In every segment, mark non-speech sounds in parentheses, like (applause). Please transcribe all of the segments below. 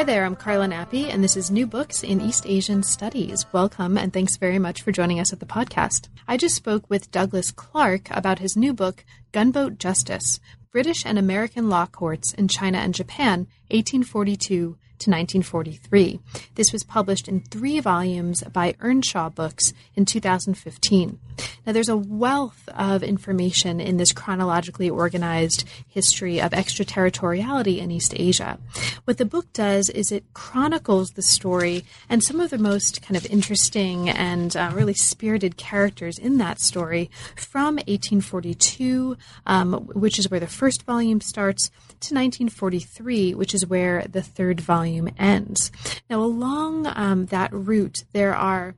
Hi there, I'm Carla Nappi, and this is New Books in East Asian Studies. Welcome, and thanks very much for joining us at the podcast. I just spoke with Douglas Clark about his new book, Gunboat Justice British and American Law Courts in China and Japan, 1842 to 1943. This was published in three volumes by Earnshaw Books in 2015. Now, there's a wealth of information in this chronologically organized history of extraterritoriality in East Asia. What the book does is it chronicles the story and some of the most kind of interesting and uh, really spirited characters in that story from 1842, um, which is where the first volume starts, to 1943, which is where the third volume ends. Now, along um, that route, there are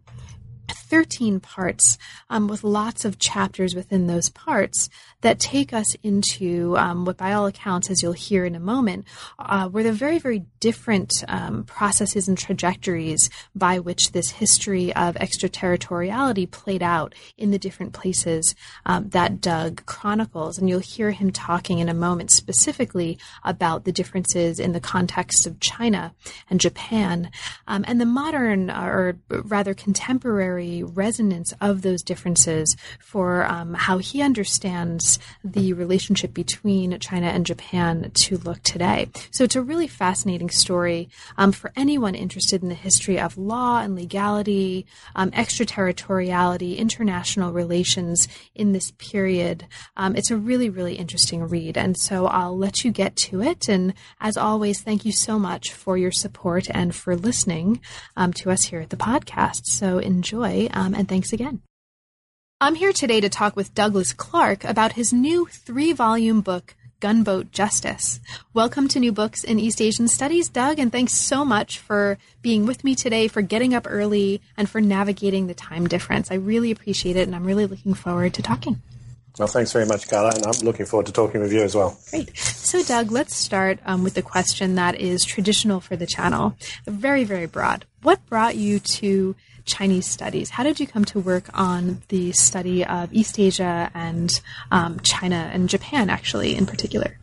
13 parts um, with lots of chapters within those parts that take us into um, what, by all accounts, as you'll hear in a moment, uh, were the very, very different um, processes and trajectories by which this history of extraterritoriality played out in the different places um, that Doug chronicles. And you'll hear him talking in a moment specifically about the differences in the context of China and Japan um, and the modern, or rather contemporary resonance of those differences for um, how he understands the relationship between China and Japan to look today. So it's a really fascinating story um, for anyone interested in the history of law and legality, um, extraterritoriality, international relations in this period. Um, it's a really, really interesting read. And so I'll let you get to it. And as always, thank you so much for your support and for listening um, to us here at the podcast. So enjoy um, and thanks again. I'm here today to talk with Douglas Clark about his new three volume book, Gunboat Justice. Welcome to New Books in East Asian Studies, Doug, and thanks so much for being with me today, for getting up early, and for navigating the time difference. I really appreciate it, and I'm really looking forward to talking. Well, thanks very much, Carla, and I'm looking forward to talking with you as well. Great. So, Doug, let's start um, with the question that is traditional for the channel, very, very broad. What brought you to Chinese studies. How did you come to work on the study of East Asia and um, China and Japan, actually, in particular?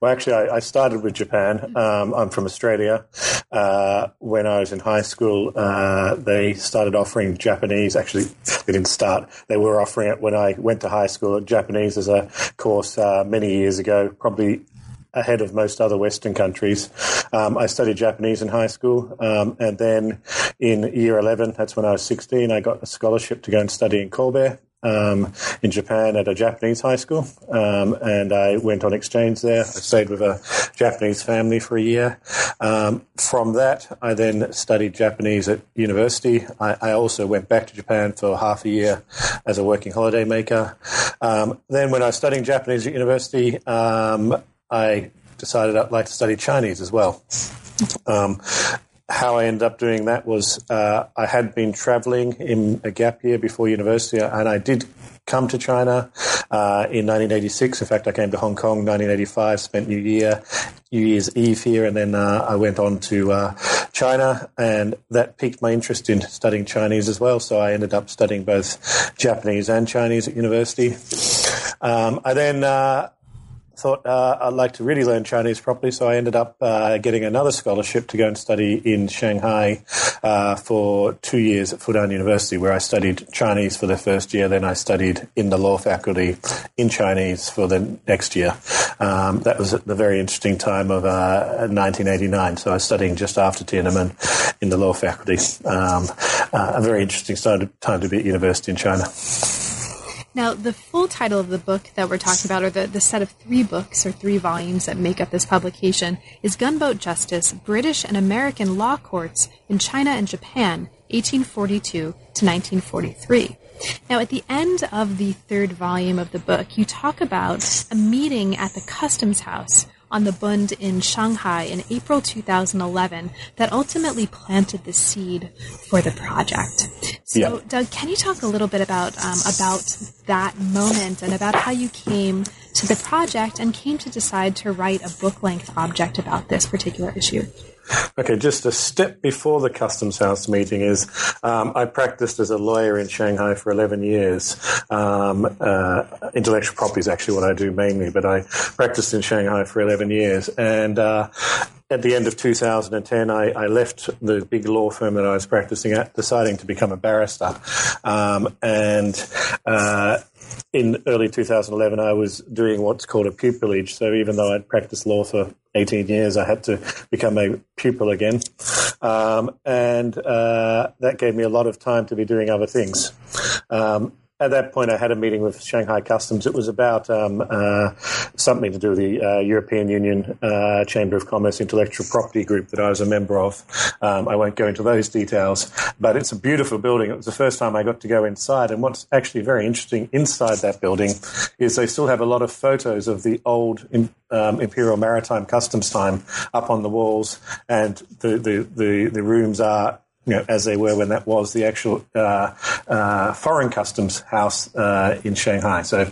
Well, actually, I, I started with Japan. Um, I'm from Australia. Uh, when I was in high school, uh, they started offering Japanese. Actually, they didn't start. They were offering it when I went to high school. Japanese as a course uh, many years ago, probably ahead of most other Western countries. Um, I studied Japanese in high school, um, and then in year 11, that's when I was 16, I got a scholarship to go and study in Kobe. Um, in Japan at a Japanese high school, um, and I went on exchange there. I stayed with a Japanese family for a year. Um, from that, I then studied Japanese at university. I, I, also went back to Japan for half a year as a working holiday maker. Um, then, when I was studying Japanese at university, I decided I'd like to study Chinese as well. Um, how I ended up doing that was uh, I had been traveling in a gap year before university, and I did come to China uh, in 1986. In fact, I came to Hong Kong 1985, spent New Year, New Year's Eve here, and then uh, I went on to uh, China, and that piqued my interest in studying Chinese as well. So I ended up studying both Japanese and Chinese at university. Um, I then uh, thought uh, I'd like to really learn Chinese properly, so I ended up uh, getting another scholarship to go and study in Shanghai uh, for two years at Fudan University, where I studied Chinese for the first year. Then I studied in the law faculty in Chinese for the next year. Um, that was at the very interesting time of 1989. Uh, so I was studying just after Tiananmen in the law faculty. Um, uh, a very interesting time to be at university in China. Now, the full title of the book that we're talking about, or the, the set of three books or three volumes that make up this publication, is Gunboat Justice British and American Law Courts in China and Japan, 1842 to 1943. Now, at the end of the third volume of the book, you talk about a meeting at the customs house on the Bund in Shanghai in April 2011 that ultimately planted the seed for the project. So, yeah. Doug, can you talk a little bit about um, about that moment and about how you came to the project and came to decide to write a book length object about this particular issue? Okay, just a step before the Customs House meeting is um, I practiced as a lawyer in Shanghai for 11 years. Um, uh, intellectual property is actually what I do mainly, but I practiced in Shanghai for 11 years. And uh, at the end of 2010, I, I, left the big law firm that I was practicing at, deciding to become a barrister. Um, and uh, in early 2011, I was doing what's called a pupillage. So even though I'd practiced law for 18 years, I had to become a pupil again. Um, and uh, that gave me a lot of time to be doing other things. Um, at that point, I had a meeting with Shanghai Customs. It was about um, uh, something to do with the uh, European Union uh, Chamber of Commerce Intellectual Property Group that I was a member of. Um, I won't go into those details, but it's a beautiful building. It was the first time I got to go inside. And what's actually very interesting inside that building is they still have a lot of photos of the old um, Imperial Maritime Customs time up on the walls, and the, the, the, the rooms are you know, as they were when that was the actual uh, uh, foreign customs house uh, in Shanghai. So,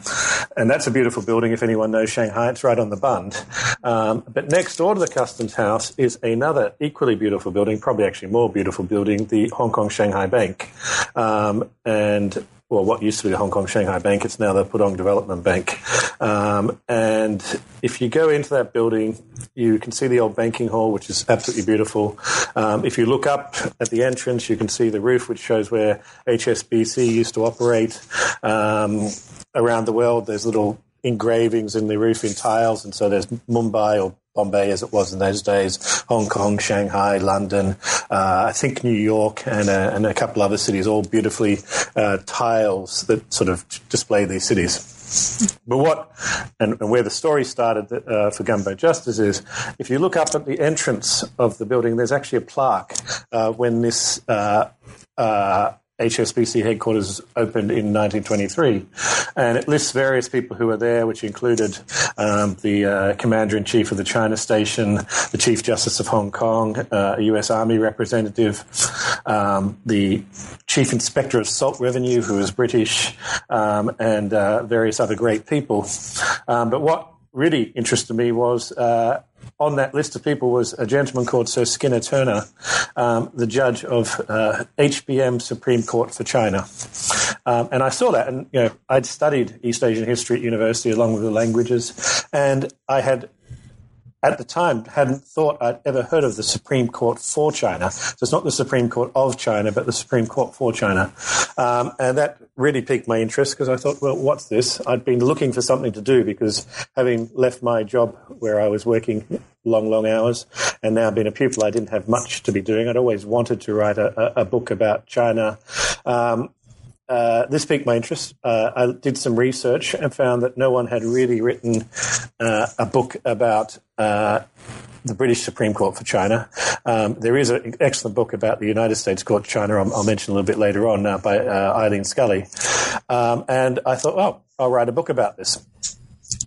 and that's a beautiful building. If anyone knows Shanghai, it's right on the Bund. Um, but next door to the customs house is another equally beautiful building, probably actually more beautiful building, the Hong Kong Shanghai Bank. Um, and well, what used to be the Hong Kong Shanghai Bank, it's now the Pudong Development Bank. Um, and if you go into that building, you can see the old banking hall, which is absolutely beautiful. Um, if you look up at the entrance, you can see the roof, which shows where HSBC used to operate. Um, around the world, there's little engravings in the roof in tiles, and so there's Mumbai or Bombay as it was in those days, Hong Kong, Shanghai, London, uh, I think New York, and, uh, and a couple other cities, all beautifully uh, tiles that sort of display these cities. But what, and, and, where the story started uh, for Gunboat Justice is, if you look up at the entrance of the building, there's actually a plaque uh, when this uh, uh HSBC headquarters opened in 1923, and it lists various people who were there, which included um, the uh, commander in chief of the China station, the chief justice of Hong Kong, uh, a U.S. Army representative, um, the chief inspector of salt revenue, who was British, um, and uh, various other great people. Um, but what really interested me was uh, on that list of people was a gentleman called Sir Skinner Turner, um, the judge of uh, HBM Supreme Court for China. Um, and I saw that, and you know, I'd studied East Asian history at university along with the languages, and I had at the time hadn't thought I'd ever heard of the Supreme Court for China. So it's not the Supreme Court of China, but the Supreme Court for China. Um, and that really piqued my interest because I thought, well, what's this? I'd been looking for something to do because having left my job where I was working long, long hours and now being a pupil, I didn't have much to be doing. I'd always wanted to write a, a book about China. Um, uh, this piqued my interest. Uh, I did some research and found that no one had really written uh, a book about uh, the British Supreme Court for China. Um, there is an excellent book about the United States Court China. I'll, I'll mention a little bit later on uh, by uh, Eileen Scully. Um, and I thought, oh, I'll write a book about this.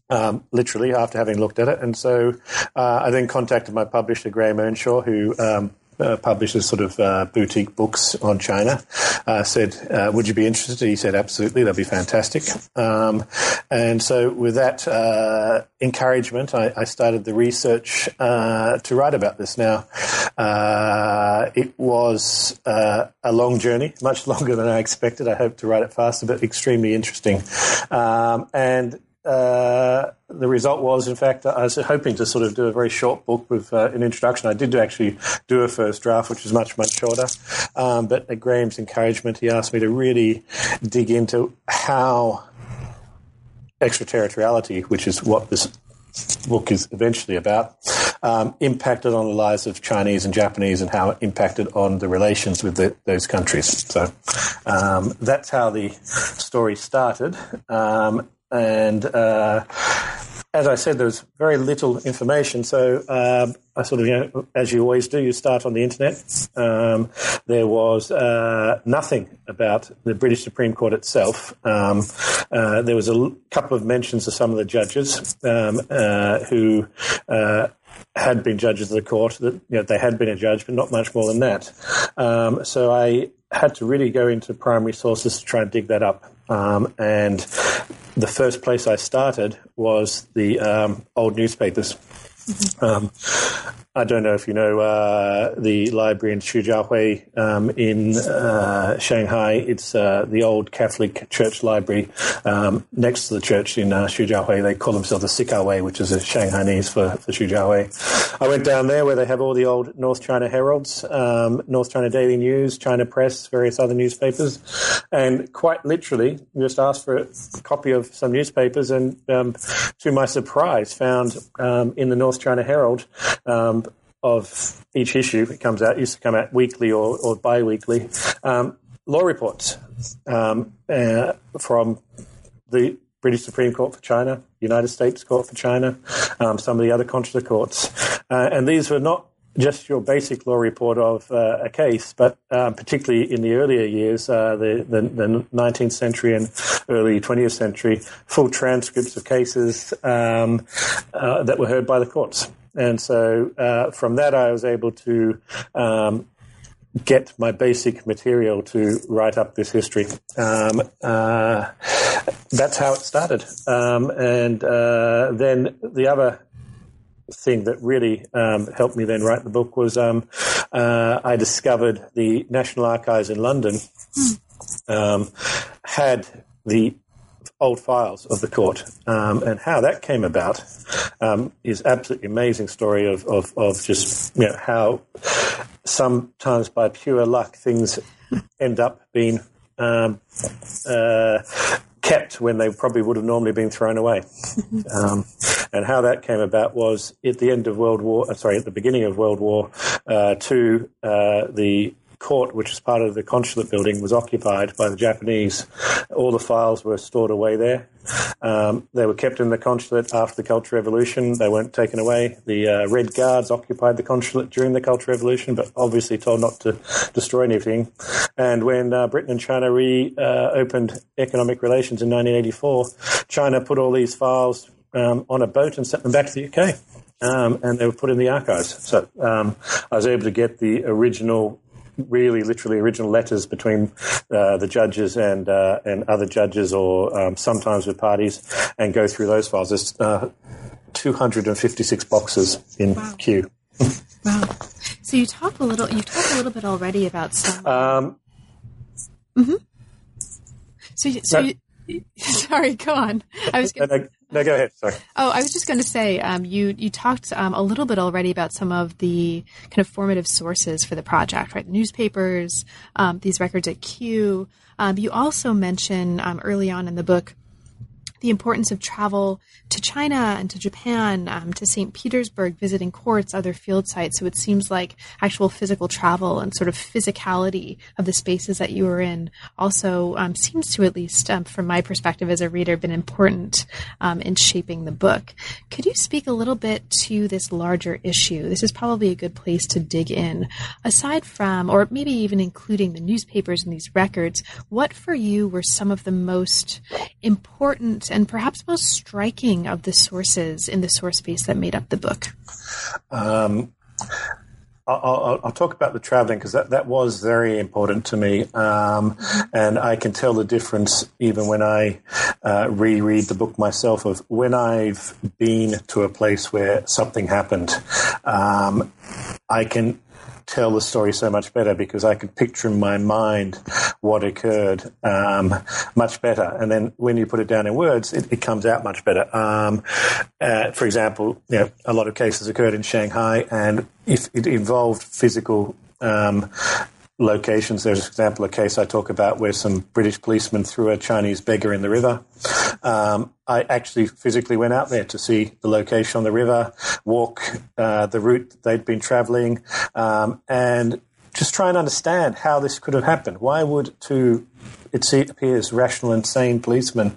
Um, literally after having looked at it. And so I then contacted my publisher, Graham Earnshaw, who um, uh, publishes sort of uh, boutique books on China, uh, said, uh, "Would you be interested?" He said, "Absolutely, that'd be fantastic." Um, and so, with that uh, encouragement, I, I, started the research to write about this. Now, it was a long journey, much longer than I expected. I hoped to write it faster, but extremely interesting. Um, and uh, the result was, in fact, I was hoping to sort of do a very short book with uh, an introduction. I did actually do a first draft, which was much, much shorter. Um, but at Graham's encouragement, he asked me to really dig into how extraterritoriality, which is what this book is eventually about, um, impacted on the lives of Chinese and Japanese and how it impacted on the relations with the, those countries. So um, that's how the story started. Um, and uh, as I said, there was very little information. So um, I sort of, you know, as you always do, you start on the internet. Um, there was uh, nothing about the British Supreme Court itself. Um, uh, there was a l- couple of mentions of some of the judges um, uh, who uh, had been judges of the court. That you know, they had been a judge, but not much more than that. Um, so I had to really go into primary sources to try and dig that up. Um, and the first place I started was the um, old newspapers. Um, I don't know if you know uh, the library in Xujiahui um, in uh, Shanghai. It's uh, the old Catholic Church library um, next to the church in uh, Xujiahui. They call themselves the Sikawei, which is a Shanghainese for, for Xujiahui. I went down there where they have all the old North China Heralds, um, North China Daily News, China Press, various other newspapers, and quite literally just asked for a copy of some newspapers, and um, to my surprise, found um, in the North China Herald um, of each issue. It comes out, used to come out weekly or, or bi weekly. Um, law reports um, uh, from the British Supreme Court for China, United States Court for China, um, some of the other consular courts. Uh, and these were not just your basic law report of uh, a case, but um, particularly in the earlier years, uh, the, the, the, 19th century and early 20th century, full transcripts of cases um, uh, that were heard by the courts. And so uh, from that, I was able to um, get my basic material to write up this history. Um, uh, that's how it started. Um, and uh, then the other thing that really um, helped me then write the book was um, uh, I discovered the National Archives in London um, had the old files of the court um, and how that came about um, is absolutely amazing story of, of, of just you know how sometimes by pure luck things end up being um, uh, kept when they probably would have normally been thrown away. (laughs) Um, and how that came about was at the end of World War, uh, sorry, at the beginning of World War uh, II, uh, the court, which was part of the consulate building, was occupied by the Japanese. All the files were stored away there. Um, they were kept in the consulate after the Cultural Revolution. They weren't taken away. The uh, Red Guards occupied the consulate during the Cultural Revolution, but obviously told not to destroy anything. And when uh, Britain and China reopened uh, economic relations in 1984, China put all these files um, on a boat and sent them back to the UK. Um, and they were put in the archives. So um, I was able to get the original really literally original letters between uh, the judges and uh, and other judges, or um, sometimes with parties, and go through those files. There's uh, 256 boxes in wow. Kew. wow. So you talk a little. You talked a little bit already about some. Um, mm-hmm. So, so you, (laughs) Sorry, go on. I was. Gonna, no, no, go ahead. Sorry. Oh, I was just going to say, um, you you talked um, a little bit already about some of the kind of formative sources for the project, right? Newspapers, um, these records at Kew. Um, you also mention um, early on in the book the importance of travel to China and to Japan, um, to St. Petersburg, visiting courts, other field sites. So it seems like actual physical travel and sort of physicality of the spaces that you were in also um, seems to, at least um, from my perspective as a reader, been important um, in shaping the book. Could you speak a little bit to this larger issue? This is probably a good place to dig in. Aside from, or maybe even including the newspapers and these records, what for you were some of the most important and perhaps most striking of the sources in the source base that made up the book? Um, I'll, I'll, talk about the traveling because that, that was very important to me. Um, and I can tell the difference even when I uh, reread the book myself of when I've been to a place where something happened. Um, I can tell the story so much better because I could picture in my mind what occurred um, much better. And then when you put it down in words, it, it comes out much better. Um, uh, for example, you know, a lot of cases occurred in Shanghai, and if it involved physical um, locations. There's, for example, a case I talk about where some British policemen threw a Chinese beggar in the river. Um, I actually physically went out there to see the location on the river, walk uh, the route they'd been traveling, um, and just try and understand how this could have happened. Why would two it appears rational and sane policemen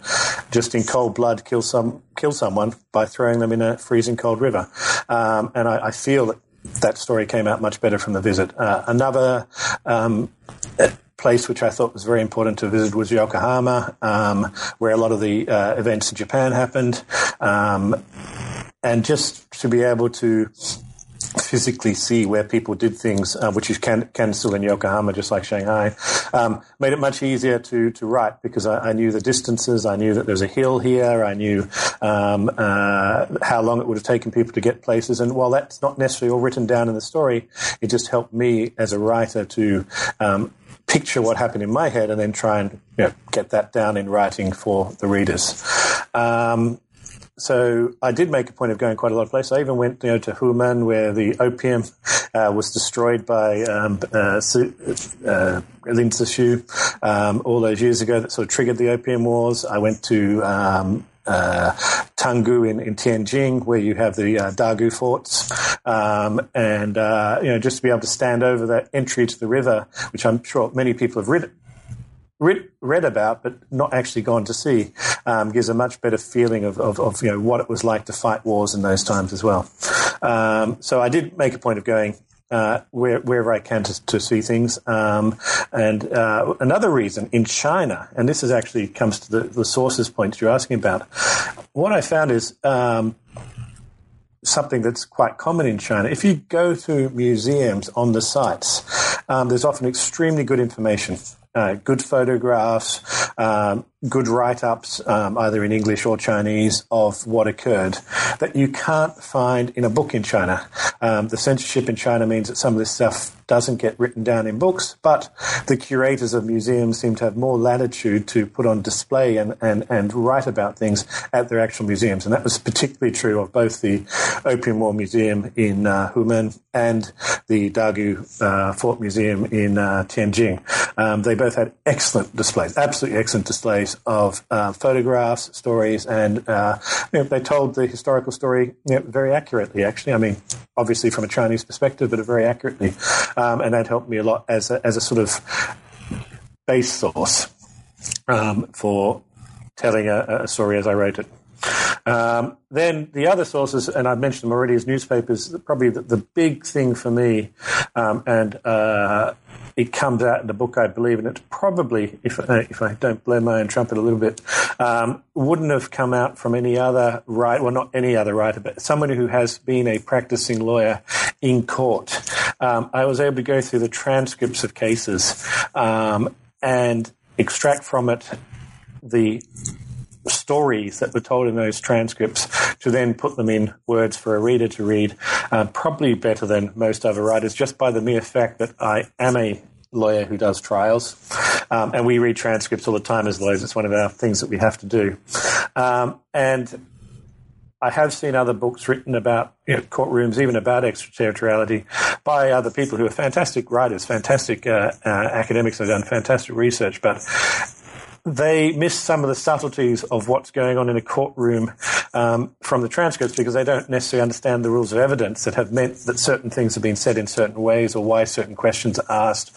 just in cold blood kill some kill someone by throwing them in a freezing cold river. Um, and I, I, feel that that story came out much better from the visit. Uh, another um, place which I thought was very important to visit was Yokohama, um, where a lot of the uh, events in Japan happened. Um, and just to be able to physically see where people did things, uh, which is can, can still in Yokohama, just like Shanghai, um, made it much easier to, to write because I, I, knew the distances. I knew that there's a hill here. I knew um, uh, how long it would have taken people to get places. And while that's not necessarily all written down in the story, it just helped me as a writer to um, picture what happened in my head and then try and you know, get that down in writing for the readers. Um, so I did make a point of going quite a lot of places. I even went you know, to Humen, where the opium uh, was destroyed by um, uh, uh, Lin Zexu um, all those years ago. That sort of triggered the opium wars. I went to um, uh, Tanggu in, in Tianjin, where you have the uh, Dagu forts, um, and uh, you know just to be able to stand over that entry to the river, which I'm sure many people have read, read, read about but not actually gone to see, um, gives a much better feeling of, of, of, you know what it was like to fight wars in those times as well. Um, so I did make a point of going. Uh, where, wherever I can to, to see things. Um, and uh, another reason in China, and this is actually comes to the, the sources point you're asking about, what I found is um, something that's quite common in China. If you go to museums on the sites, um, there's often extremely good information uh, good photographs, um, good write ups, um, either in English or Chinese, of what occurred that you can't find in a book in China. Um, the censorship in China means that some of this stuff doesn't get written down in books, but the curators of museums seem to have more latitude to put on display and, and, and write about things at their actual museums. And that was particularly true of both the Opium War Museum in uh, and the Dagu uh, Fort Museum in uh, Tianjin. Um, they both had excellent displays, absolutely excellent displays of uh, photographs, stories, and uh, you know, they told the historical story you know, very accurately, actually. I mean, obviously from a Chinese perspective, but very accurately um, and that helped me a lot as a, as a sort of base source um, for telling a, a, story as I wrote it. Um, then the other sources, and I've mentioned them already, as newspapers. Probably the, the big thing for me, um, and uh, it comes out in the book, I believe, and it's probably, if, uh, if I don't blow my own trumpet a little bit, um, wouldn't have come out from any other writer, well, not any other writer, but someone who has been a practicing lawyer in court. Um, I was able to go through the transcripts of cases um, and extract from it the stories that were told in those transcripts to then put them in words for a reader to read, uh, probably better than most other writers, just by the mere fact that I am a lawyer who does trials, um, and we read transcripts all the time as lawyers. It's one of our things that we have to do. Um, and I have seen other books written about you know, courtrooms, even about extraterritoriality, by other people who are fantastic writers, fantastic uh, uh, academics, have done fantastic research, but they miss some of the subtleties of what's going on in a courtroom um, from the transcripts because they don't necessarily understand the rules of evidence that have meant that certain things have been said in certain ways or why certain questions are asked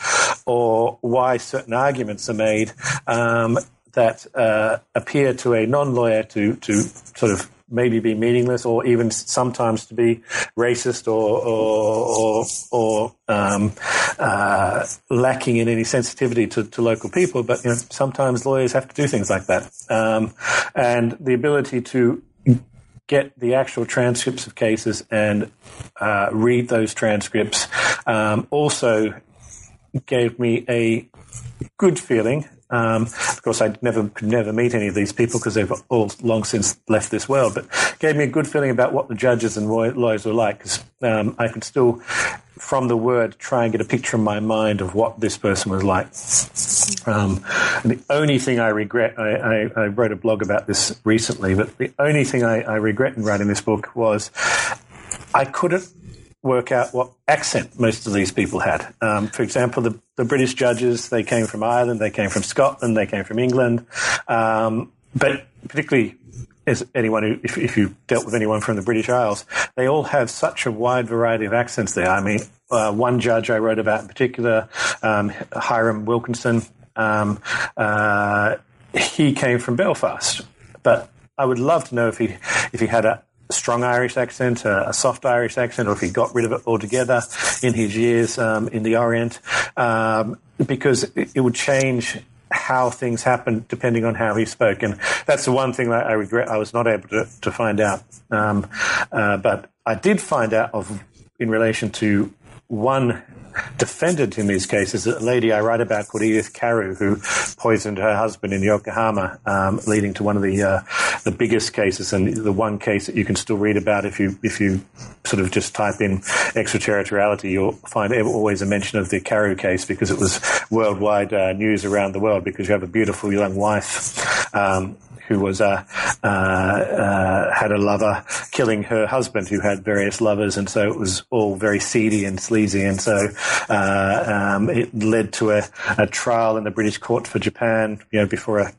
or why certain arguments are made um, that uh, appear to a non-lawyer to, to sort of maybe be meaningless or even sometimes to be racist or or or, or um, uh, lacking in any sensitivity to, to, local people. But you know, sometimes lawyers have to do things like that, um, and the ability to get the actual transcripts of cases and uh, read those transcripts um, also gave me a good feeling um, of course, I never could never meet any of these people because they've all long since left this world. But it gave me a good feeling about what the judges and lawyers were like because um, I could still, from the word, try and get a picture in my mind of what this person was like. Um, the only thing I regret, I, I, I, wrote a blog about this recently, but the only thing I, I regret in writing this book was I couldn't work out what accent most of these people had. Um, for example, the, the, British judges, they came from Ireland, they came from Scotland, they came from England. Um, but particularly as anyone who, if, if you dealt with anyone from the British Isles, they all have such a wide variety of accents there. I mean, uh, one judge I wrote about in particular, um, Hiram Wilkinson, Um, uh, he came from Belfast, but I would love to know if he if he had a strong Irish accent, a, a soft Irish accent, or if he got rid of it altogether in his years um, in the Orient, um, because it, it would change how things happened depending on how he spoke. And that's the one thing that I regret I was not able to, to find out. Um, uh, but I did find out of in relation to one defendant in these cases, a lady I write about called Edith Carew, who poisoned her husband in Yokohama, um, leading to one of the uh, the biggest cases and the one case that you can still read about if you if you sort of just type in extraterritoriality, you'll find always a mention of the Carew case because it was worldwide uh, news around the world because you have a beautiful young wife. Um, who was uh, uh, uh, had a lover killing her husband, who had various lovers, and so it was all very seedy and sleazy, and so uh, um, it led to a, a, trial in the British court for Japan, you know, before a,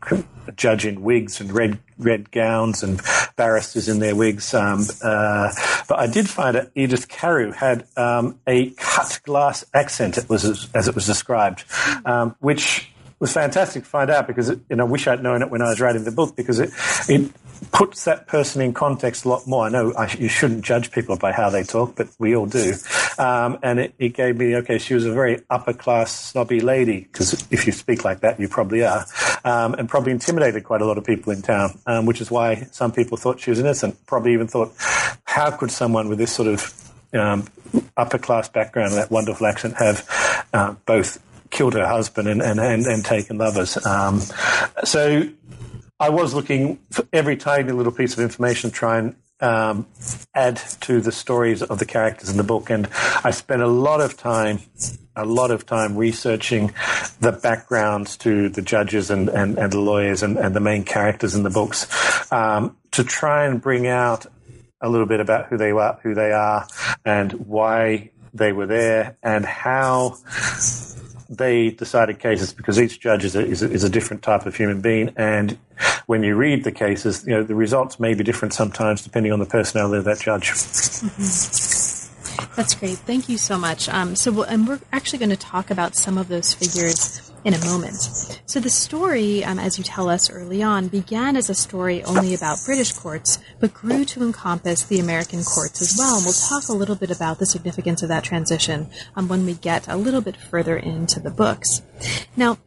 a judge in wigs and red red gowns and barristers in their wigs. Um, uh, but I did find that Edith Carew had um, a cut glass accent, it was as, it was described, um, which was fantastic to find out because it, I wish I'd known it when I was writing the book because it it puts that person in context a lot more. I know I, you shouldn't judge people by how they talk, but we all do. Um, and it, it, gave me okay. She was a very upper class snobby lady because if you speak like that, you probably are, um, and probably intimidated quite a lot of people in town, um, which is why some people thought she was innocent. Probably even thought, how could someone with this sort of um, upper class background and that wonderful accent have uh, both killed her husband and, and, and, and taken lovers. Um, so I was looking for every tiny little piece of information to try and um, add to the stories of the characters in the book. And I spent a lot of time, a lot of time researching the backgrounds to the judges and, and, and the lawyers and, and the main characters in the books um, to try and bring out a little bit about who they were, who they are, and why they were there, and how they decided cases because each judge is a, is a, is a different type of human being, and when you read the cases, you know the results may be different sometimes depending on the personality of that judge. Mm-hmm. That's great. Thank you so much. Um, so, we'll, and we're actually going to talk about some of those figures in a moment. So the story, um, as you tell us early on, began as a story only about British courts, but grew to encompass the American courts as well. And we'll talk a little bit about the significance of that transition um, when we get a little bit further into the books. Now,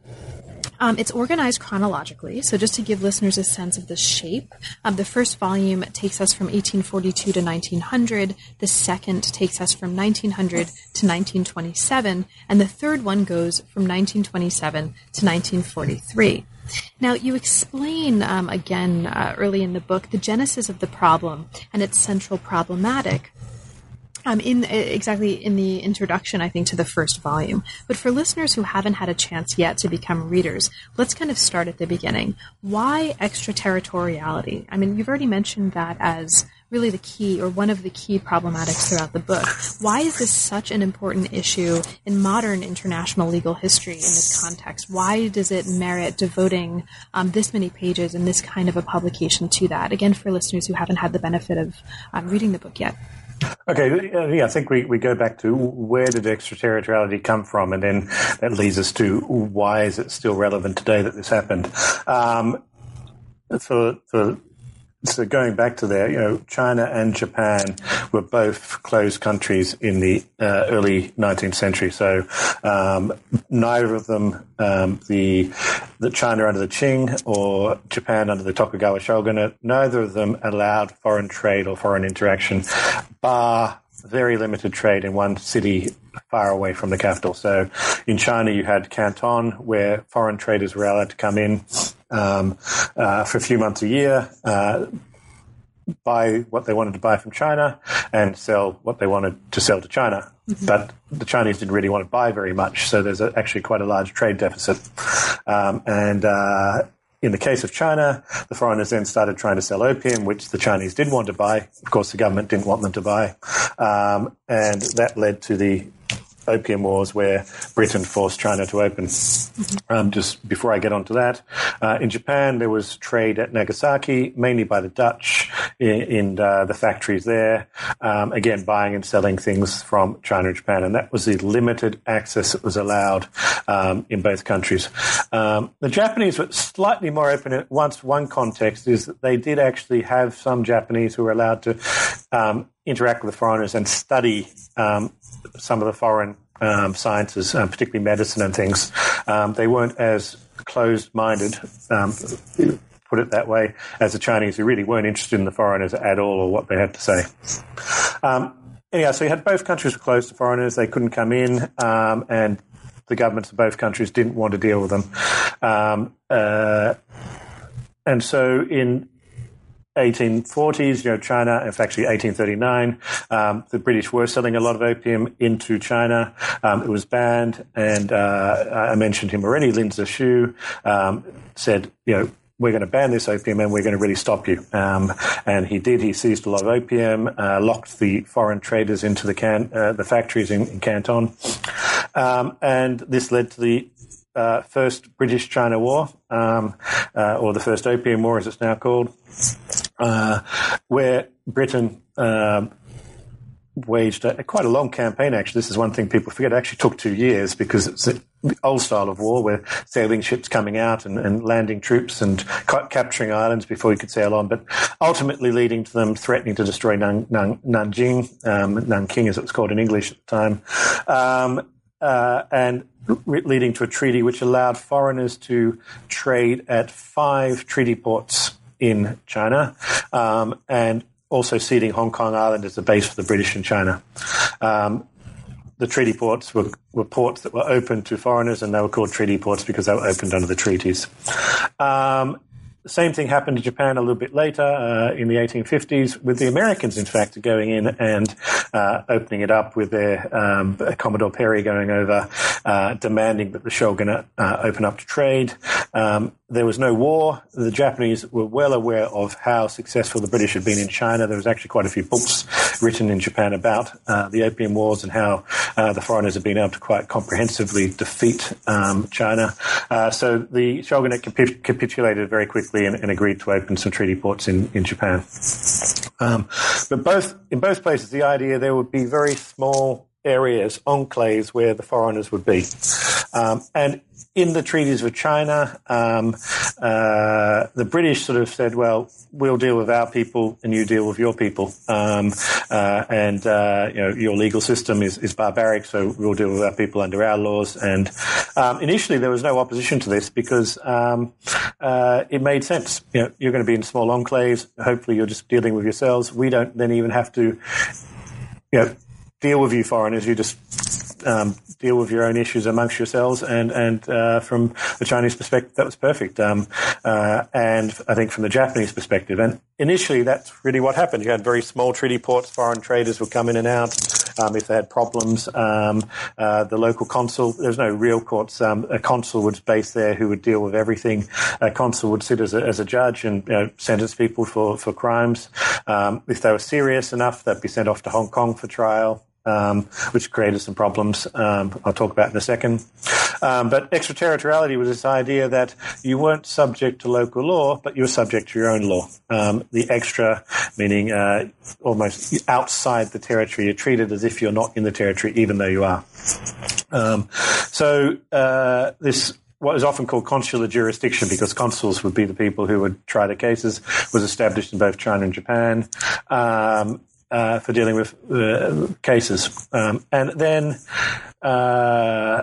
um, it's organized chronologically, so just to give listeners a sense of the shape, um, the first volume takes us from 1842 to 1900, the second takes us from 1900 to 1927, and the third one goes from 1927 to 1943. Now, you explain um, again uh, early in the book the genesis of the problem and its central problematic, um, in exactly in the introduction, I think, to the first volume. But for listeners who haven't had a chance yet to become readers, let's kind of start at the beginning. Why extraterritoriality? I mean, you've already mentioned that as really the key or one of the key problematics throughout the book. Why is this such an important issue in modern international legal history in this context? Why does it merit devoting um, this many pages and this kind of a publication to that? Again, for listeners who haven't had the benefit of um, reading the book yet. Okay, yeah, I think we, we go back to where did extraterritoriality come from, and then that leads us to why is it still relevant today that this happened. Um, for, for so going back to there, you know, China and Japan were both closed countries in the uh, early 19th century. So um, neither of them, um, the the China under the Qing or Japan under the Tokugawa shogunate, neither of them allowed foreign trade or foreign interaction, bar very limited trade in one city far away from the capital. So in China, you had Canton, where foreign traders were allowed to come in um, uh, for a few months a year, uh, buy what they wanted to buy from China, and sell what they wanted to sell to China. Mm-hmm. But the Chinese didn't really want to buy very much, so there's a, actually quite a large trade deficit. Um, and uh, in the case of China, the foreigners then started trying to sell opium, which the Chinese did want to buy. Of course, the government didn't want them to buy. Um, and that led to the opium wars where Britain forced China to open. Mm-hmm. Um, just before I get onto that, uh, in Japan there was trade at Nagasaki, mainly by the Dutch. in, in uh, the factories there. Um, again, buying and selling things from China and Japan, and that was the limited access that was allowed um, in both countries. Um, the Japanese were slightly more open. In once one context is that they did actually have some Japanese who were allowed to um, interact with foreigners and study um, some of the foreign um, sciences, um, particularly medicine and things. Um, they weren't as closed minded, um, put it that way, as the Chinese, who really weren't interested in the foreigners at all or what they had to say. Um, anyhow, so you had both countries closed to foreigners, they couldn't come in, and the governments of both countries didn't want to deal with them. Uh, and so in 1840s, you know, China, in fact, actually 1839, um, the British were selling a lot of opium into China. Um, it was banned, and uh, I mentioned him already. Lin Zexu um, said, you know, we're going to ban this opium and we're going to really stop you. Um, and he did. He seized a lot of opium, uh, locked the foreign traders into the can, uh, the factories in, in Canton, um, and this led to the uh, first British China War, um, uh, or the first Opium War, as it's now called, uh, where Britain um, waged a, quite a long campaign. Actually, this is one thing people forget. It actually took two years because it's the old style of war, where sailing ships coming out and, and landing troops and ca- capturing islands before you could sail on, but ultimately leading to them threatening to destroy Nan, Nan, Nanjing, um, Nanking, as it was called in English at the time, um, uh, and re- leading to a treaty which allowed foreigners to trade at five treaty ports in China, um, and also ceding Hong Kong Island as a base for the British in China. Um, the treaty ports were, were ports that were open to foreigners, and they were called treaty ports because they were opened under the treaties. Um, the same thing happened to Japan a little bit later uh, in the 1850s, with the Americans, in fact, going in and uh, opening it up with their um, Commodore Perry going over, uh, demanding that the shogunate uh, open up to trade. Um, there was no war. The Japanese were well aware of how successful the British had been in China. There was actually quite a few books written in Japan about uh, the Opium Wars and how uh, the foreigners had been able to quite comprehensively defeat um, China. So the shogunate capi- capitulated very quickly and, and, agreed to open some treaty ports in, in Japan. Um, but both in both places, the idea there would be very small areas, enclaves, where the foreigners would be. Um, and in the treaties with China, um, uh, the British sort of said, well, we'll deal with our people and you deal with your people. Um, uh, and, uh, you know, your legal system is, is barbaric, so we'll deal with our people under our laws. And um, initially there was no opposition to this because um, uh, it made sense. You know, you're going to be in small enclaves. Hopefully you're just dealing with yourselves. We don't then even have to, you know, deal with you foreigners. You just um, deal with your own issues amongst yourselves. And and uh, from the Chinese perspective, that was perfect. Um, uh, and I think from the Japanese perspective, and initially that's really what happened. You had very small treaty ports. Foreign traders would come in and out. Um, if they had problems, um, uh, the local consul, there's no real courts, um, a consul was based there who would deal with everything. A consul would sit as a, as a judge and you know, sentence people for, for crimes. Um, if they were serious enough, they'd be sent off to Hong Kong for trial um, which created some problems. Um, I'll talk about in a second. Um, but extraterritoriality was this idea that you weren't subject to local law, but you were subject to your own law. Um, the extra, meaning uh, almost outside the territory, you're treated as if you're not in the territory, even though you are. Um, so uh, this what is often called consular jurisdiction, because consuls would be the people who would try the cases, was established in both China and Japan. Um, uh, for dealing with uh, cases. Um, and then uh,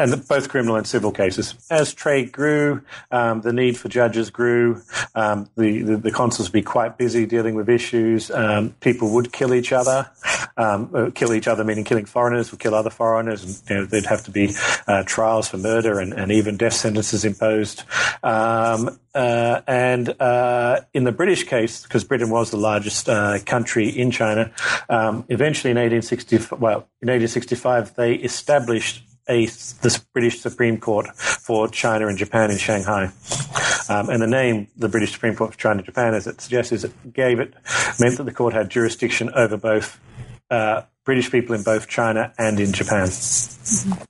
and both criminal and civil cases. As trade grew, um, the need for judges grew. Um, the, the, the consuls would be quite busy dealing with issues. Um, people would kill each other. Um, uh, kill each other, meaning killing foreigners, would kill other foreigners. And, you know, there'd have to be uh, trials for murder and, and, even death sentences imposed. Um, uh, and uh, in the British case, because Britain was the largest uh, country in China, um, eventually in 1865, well, in 1865, they established a the British Supreme Court for China and Japan in Shanghai. Um, and the name, the British Supreme Court for China and Japan, as it suggests, is it gave it meant that the court had jurisdiction over both uh, British people in both China and in Japan.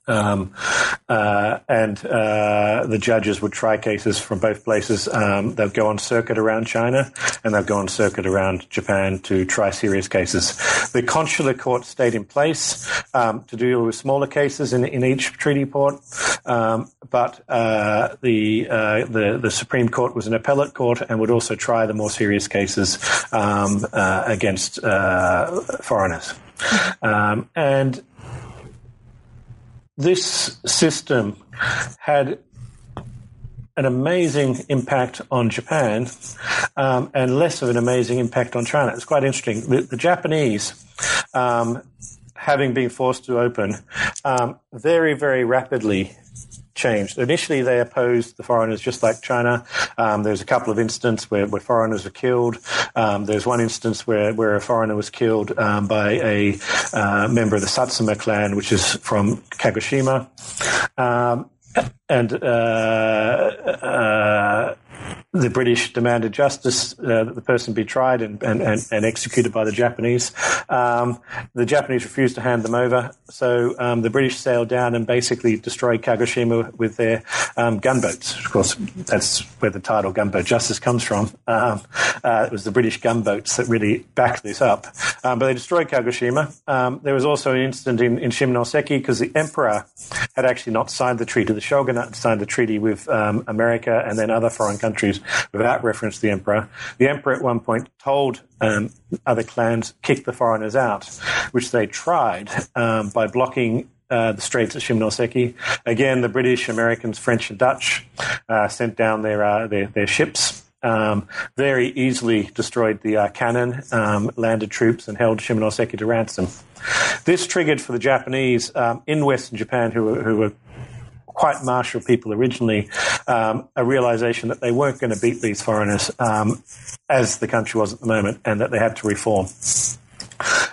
Um, uh, and uh, the judges would try cases from both places. Um, they'll go on circuit around China and they'll go on circuit around Japan to try serious cases. The consular court stayed in place um, to deal with smaller cases in, in each treaty port, um, but uh, the, uh, the, the Supreme Court was an appellate court and would also try the more serious cases um, uh, against uh, foreigners. (laughs) Um, and this system had an amazing impact on Japan um, and less of an amazing impact on China. It's quite interesting. The, the Japanese, um, having been forced to open, um, very, very rapidly changed. Initially, they opposed the foreigners just like China. Um, there's a couple of instances where, where foreigners were killed. Um, there's one instance where, where a foreigner was killed um, by a uh, member of the Satsuma clan, which is from Kagoshima. Um, and uh, uh, the British demanded justice uh, that the person be tried and, and, and, and executed by the Japanese. Um, the Japanese refused to hand them over, so um, the British sailed down and basically destroyed Kagoshima with their um, gunboats. Of course, that's where the title Gunboat Justice comes from. Um, uh, it was the British gunboats that really backed this up. Um, but they destroyed Kagoshima. Um, there was also an incident in, in Shimonoseki because the emperor had actually not signed the treaty. The shogunate signed the treaty with America and then other foreign countries without reference to the emperor. The emperor at one point told um, other clans kick the foreigners out, which they tried um, by blocking uh, the Straits of Shimonoseki. Again, the British, Americans, French, and Dutch uh, sent down their, uh, their, their ships. Um, very easily destroyed the uh, cannon, um, landed troops, and held Shimonoseki to ransom. This triggered for the Japanese um, in Western Japan, who who were quite martial people originally, um, a realization that they weren't going to beat these foreigners um, as the country was at the moment and that they had to reform.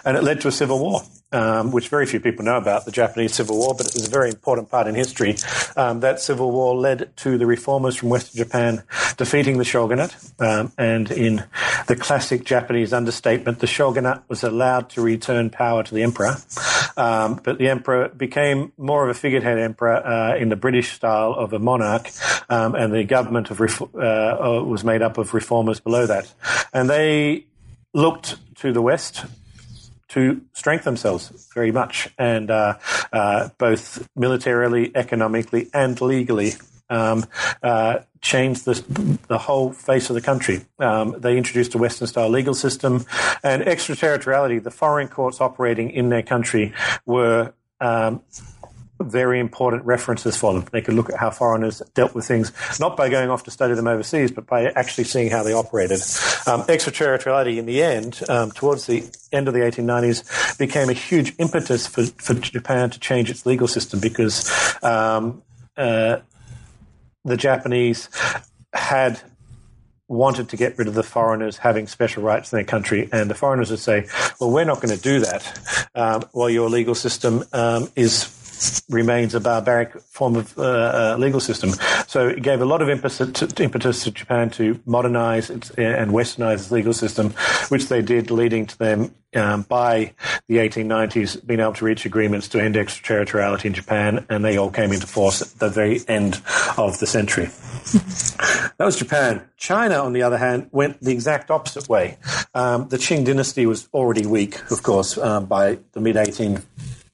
And it led to a civil war um, which very few people know about, the Japanese Civil War, but it was a very important part in history. Um, that civil war led to the reformers from Western Japan defeating the shogunate, um, and in the classic Japanese understatement, the shogunate was allowed to return power to the emperor, um, but the emperor became more of a figurehead emperor uh, in the British style of a monarch, um, and the government of uh, was made up of reformers below that, and they looked to the West to strengthen themselves very much, and uh, uh, both militarily, economically, and legally. Um, uh, changed the, the whole face of the country. Um, they introduced a Western style legal system and extraterritoriality. The foreign courts operating in their country were um, very important references for them. They could look at how foreigners dealt with things, not by going off to study them overseas, but by actually seeing how they operated. Um, extraterritoriality, in the end, um, towards the end of the 1890s, became a huge impetus for, for Japan to change its legal system because um, uh, the Japanese had wanted to get rid of the foreigners having special rights in their country, and the foreigners would say, "Well, we're not going to do that um, while your legal system um, is remains a barbaric form of uh, uh, legal system. So it gave a lot of impetus to, impetus to Japan to modernize its, and westernize its legal system, which they did, leading to them um, by the 1890s being able to reach agreements to end extraterritoriality in Japan, and they all came into force at the very end of the century. that was Japan. China, on the other hand, went the exact opposite way. Um, the Qing dynasty was already weak, of course, um, by the mid 18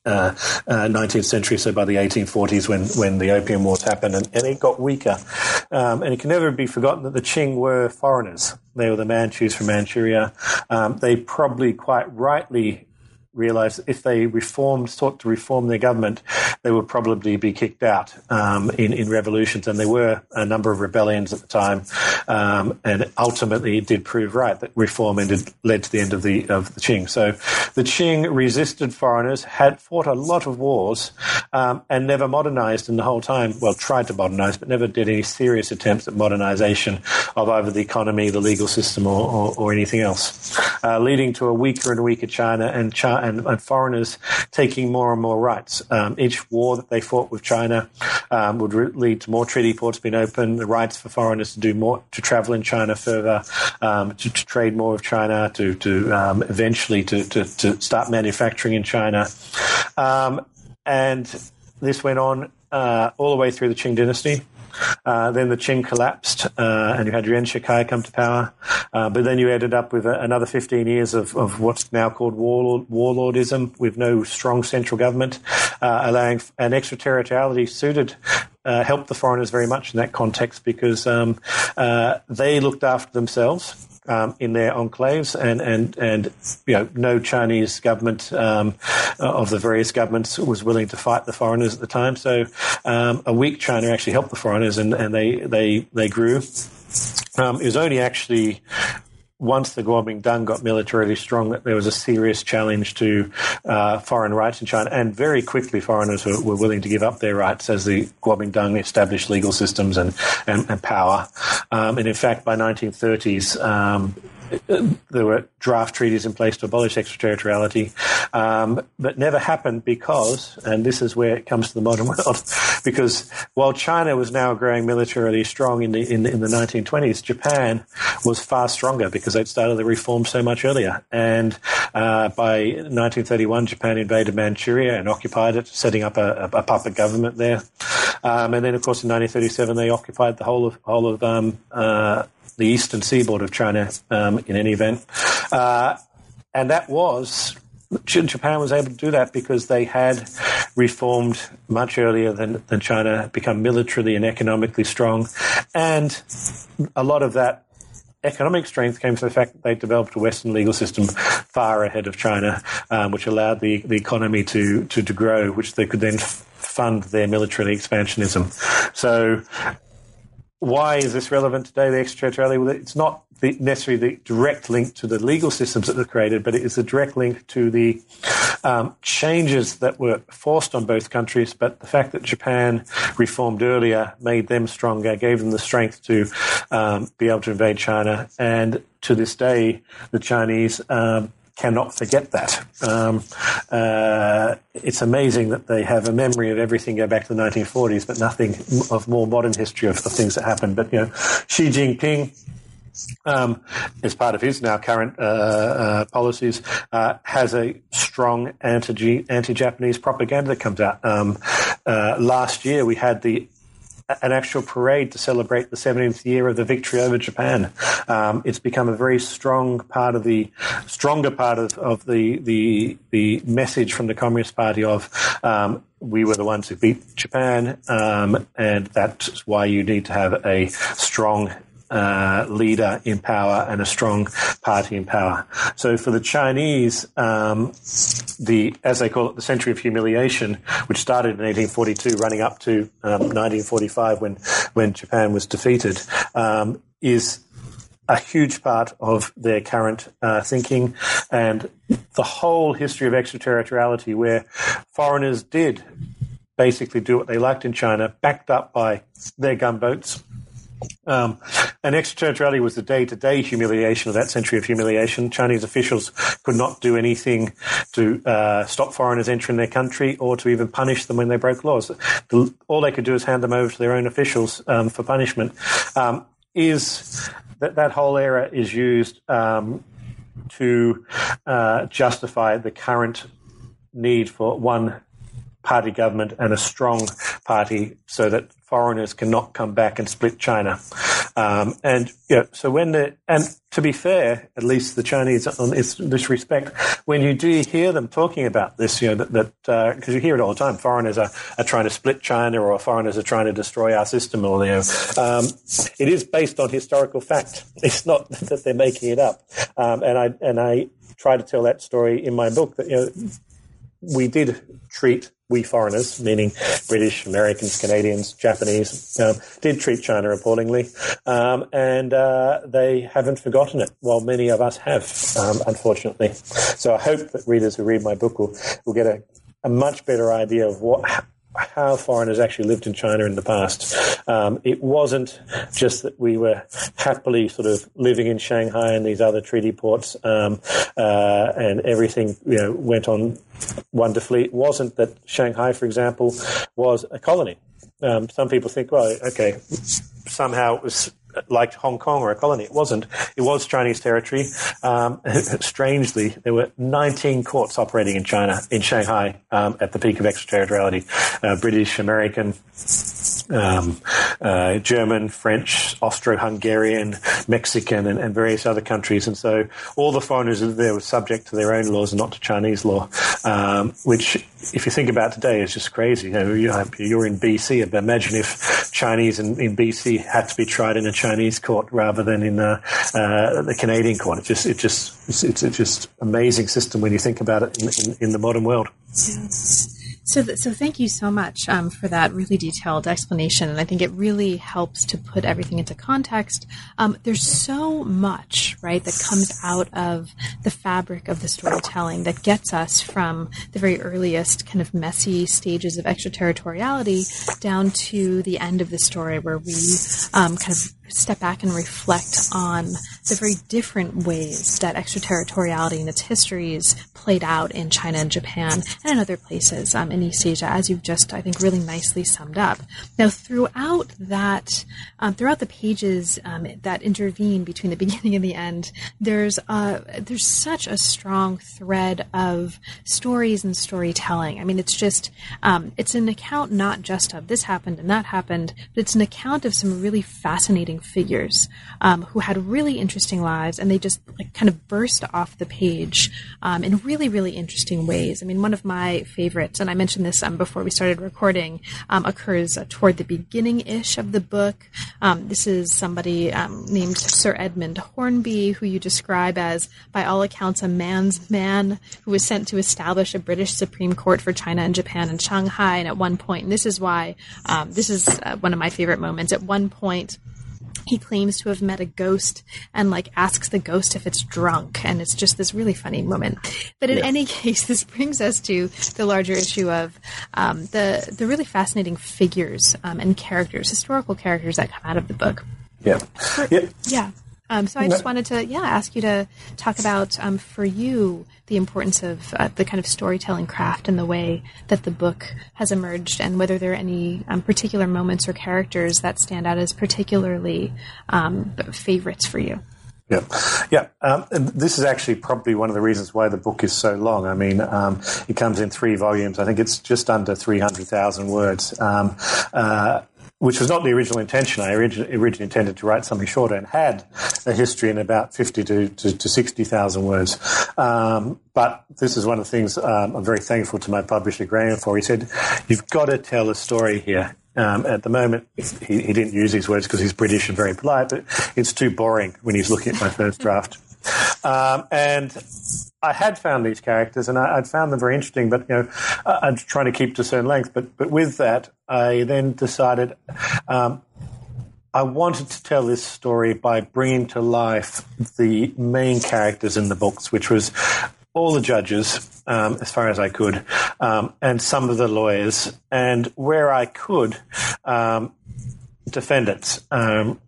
uh, uh, 19th century, so by the 1840s when, when the Opium Wars happened, and, and it got weaker. Um, and it can never be forgotten that the Qing were foreigners. They were the Manchus from Manchuria. Um, they probably quite rightly realized if they reformed, sought to reform their government, they would probably be kicked out um, in, in revolutions. And there were a number of rebellions at the time. Um, and ultimately, it did prove right that reform ended, led to the end of the, of the Qing. So the Qing resisted foreigners, had fought a lot of wars, um, and never modernized in the whole time. Well, tried to modernize, but never did any serious attempts at modernization of either the economy, the legal system, or, or, or anything else, uh, leading to a weaker and weaker China and China and, and foreigners taking more and more rights. Um, each war that they fought with China um, would re- lead to more treaty ports being open, the rights for foreigners to do more, to travel in China further, um, to, to, trade more with China, to, to um, eventually to, to, to, start manufacturing in China. Um, and this went on uh, all the way through the Qing dynasty. Uh, then the Qing collapsed, uh, and you had Yuan Shikai come to power. Uh, but then you ended up with a, another 15 years of, of, what's now called warlord, warlordism, with no strong central government, uh, allowing an extraterritoriality suited. Uh, helped the foreigners very much in that context because um, uh, they looked after themselves um, in their enclaves, and and and you know no Chinese government um, of the various governments was willing to fight the foreigners at the time. So um, a weak China actually helped the foreigners, and, and they they they grew. Um, it was only actually once the Kuomintang got militarily strong, that there was a serious challenge to uh, foreign rights in China, and very quickly foreigners were, were, willing to give up their rights as the Kuomintang established legal systems and and, and power. Um, and in fact, by 1930s. Um, there were draft treaties in place to abolish extraterritoriality, um, but never happened because, and this is where it comes to the modern (laughs) world, because while China was now growing militarily strong in the in in the 1920s, Japan was far stronger because they'd started the reform so much earlier. And uh, by 1931, Japan invaded Manchuria and occupied it, setting up a, a puppet government there. Um, and then, of course, in 1937, they occupied the whole of whole of um, uh, the eastern seaboard of China um, in any event. Uh, and that was Japan was able to do that because they had reformed much earlier than, than China, become militarily and economically strong. And a lot of that economic strength came from the fact that they developed a Western legal system far ahead of China, um, which allowed the, the economy to, to, to grow, which they could then fund their military expansionism. So why is this relevant today, the extraterritoriality? Well, it's not the, necessarily the direct link to the legal systems that were created, but it is a direct link to the um, changes that were forced on both countries. But the fact that Japan reformed earlier made them stronger, gave them the strength to um, be able to invade China. And to this day, the Chinese um, cannot forget that. Um, uh, it's amazing that they have a memory of everything go back to the 1940s, but nothing of more modern history of, of things that happened. But you know, Xi Jinping. Um, as part of his now current uh, uh, policies, uh, has a strong anti anti-Japanese propaganda that comes out. Um, uh, last year, we had the an actual parade to celebrate the 70th year of the victory over Japan. Um, it's become a very strong part of the stronger part of, of the, the the message from the Communist Party of um, we were the ones who beat Japan, um, and that's why you need to have a strong uh, leader in power and a strong party in power. So for the Chinese, um, the as they call it, the century of humiliation, which started in 1842, running up to um, 1945 when when Japan was defeated, um, is a huge part of their current uh, thinking and the whole history of extraterritoriality, where foreigners did basically do what they liked in China, backed up by their gunboats um, and extraterritoriality was the day-to-day humiliation of that century of humiliation. Chinese officials could not do anything to uh, stop foreigners entering their country or to even punish them when they broke laws. The, all they could do is hand them over to their own officials um, for punishment. Um, is that that whole era is used um, to uh, justify the current need for one party government and a strong party so that foreigners cannot come back and split China. Um, and you know, so when the and to be fair, at least the Chinese on this, this respect, when you do hear them talking about this, you know that because uh, you hear it all the time, foreigners are, are trying to split China or foreigners are trying to destroy our system, or you know, um, it is based on historical fact. It's not (laughs) that they're making it up. Um, and I and I try to tell that story in my book that you know we did treat we foreigners, meaning British, Americans, Canadians, Japanese, um, did treat China appallingly, um, and uh, they haven't forgotten it, while many of us have, um, unfortunately. So I hope that readers who read my book will, will get a, a much better idea of what how foreigners actually lived in China in the past. Um, it wasn't just that we were happily sort of living in Shanghai and these other treaty ports, um, uh, and everything you know went on wonderfully. It wasn't that Shanghai, for example, was a colony. Um, some people think, well, okay, somehow it was like Hong Kong or a colony. It wasn't. It was Chinese territory. Um, (laughs) strangely, there were 19 courts operating in China, in Shanghai, um, at the peak of extraterritoriality. Uh, British, American, um, uh, German, French, Austro-Hungarian, Mexican, and, and, various other countries. And so all the foreigners there were subject to their own laws and not to Chinese law, um, which, if you think about today, is just crazy. You know, you're in BC. Imagine if Chinese in, in BC had to be tried in a Chinese court rather than in uh, uh, the Canadian court. It just, it just, it's, it's, it's just amazing system when you think about it in, in, in the modern world. So, so thank you so much um, for that really detailed explanation, and I think it really helps to put everything into context. Um, there's so much, right, that comes out of the fabric of the storytelling that gets us from the very earliest kind of messy stages of extraterritoriality down to the end of the story, where we um, kind of step back and reflect on the very different ways that extraterritoriality and its histories played out in China and Japan and in other places um, in East Asia, as you've just, I think, really nicely summed up. Now, throughout that, um, throughout the pages um, that intervene between the (laughs) beginning and the end, there's there's such a strong thread of stories and storytelling. I mean, it's just um, it's an account not just of this happened and that happened, but it's an account of some really fascinating figures um, who had really interesting lives, and they just like kind of burst off the page um, in really, really interesting ways. I mean, one of my favorites, and I mentioned this um, before we started recording, um, occurs uh, toward the beginning ish of the book. Um, this is somebody um, named Sir Edmund Hornby, who you describe as, by all accounts, a man's man who was sent to establish a British Supreme Court for China and Japan in Shanghai. And at one point, and this is why this is uh, one of my favorite moments. At one point, he claims to have met a ghost and like asks the ghost if it's drunk and it's just this really funny moment. But in yeah. any (laughs) case this brings us to the larger issue of um, the the really fascinating figures um, and characters historical characters that come out of the book. Yeah. Yeah. yeah. Um, so I just wanted to, yeah, ask you to talk about um, for you the importance of uh, the kind of storytelling craft and the way that the book has emerged, and whether there are any um, particular moments or characters that stand out as particularly um, favorites for you. Yeah, yeah. Um, this is actually probably one of the reasons why the book is so long. I mean, um, it comes in three volumes. I think it's just under three hundred thousand words. Um, uh, which was not the original intention. I originally, originally intended to write something shorter and had a history in about 50 to, to, to 60,000 words. Um, but this is one of the things um, I'm very thankful to my publisher, Graham, for. He said, You've got to tell a story here. Um, at the moment, he, he didn't use these words because he's British and very polite, but it's too boring when he's looking at my first draft. Um, and I had found these characters and I, would found them very interesting, but you know, I, am trying to keep to certain length. But but with that, I then decided um, I wanted to tell this story by bringing to life the main characters in the books, which was all the judges, um, as far as I could, um, and some of the lawyers, and where I could, um, defendants. Um,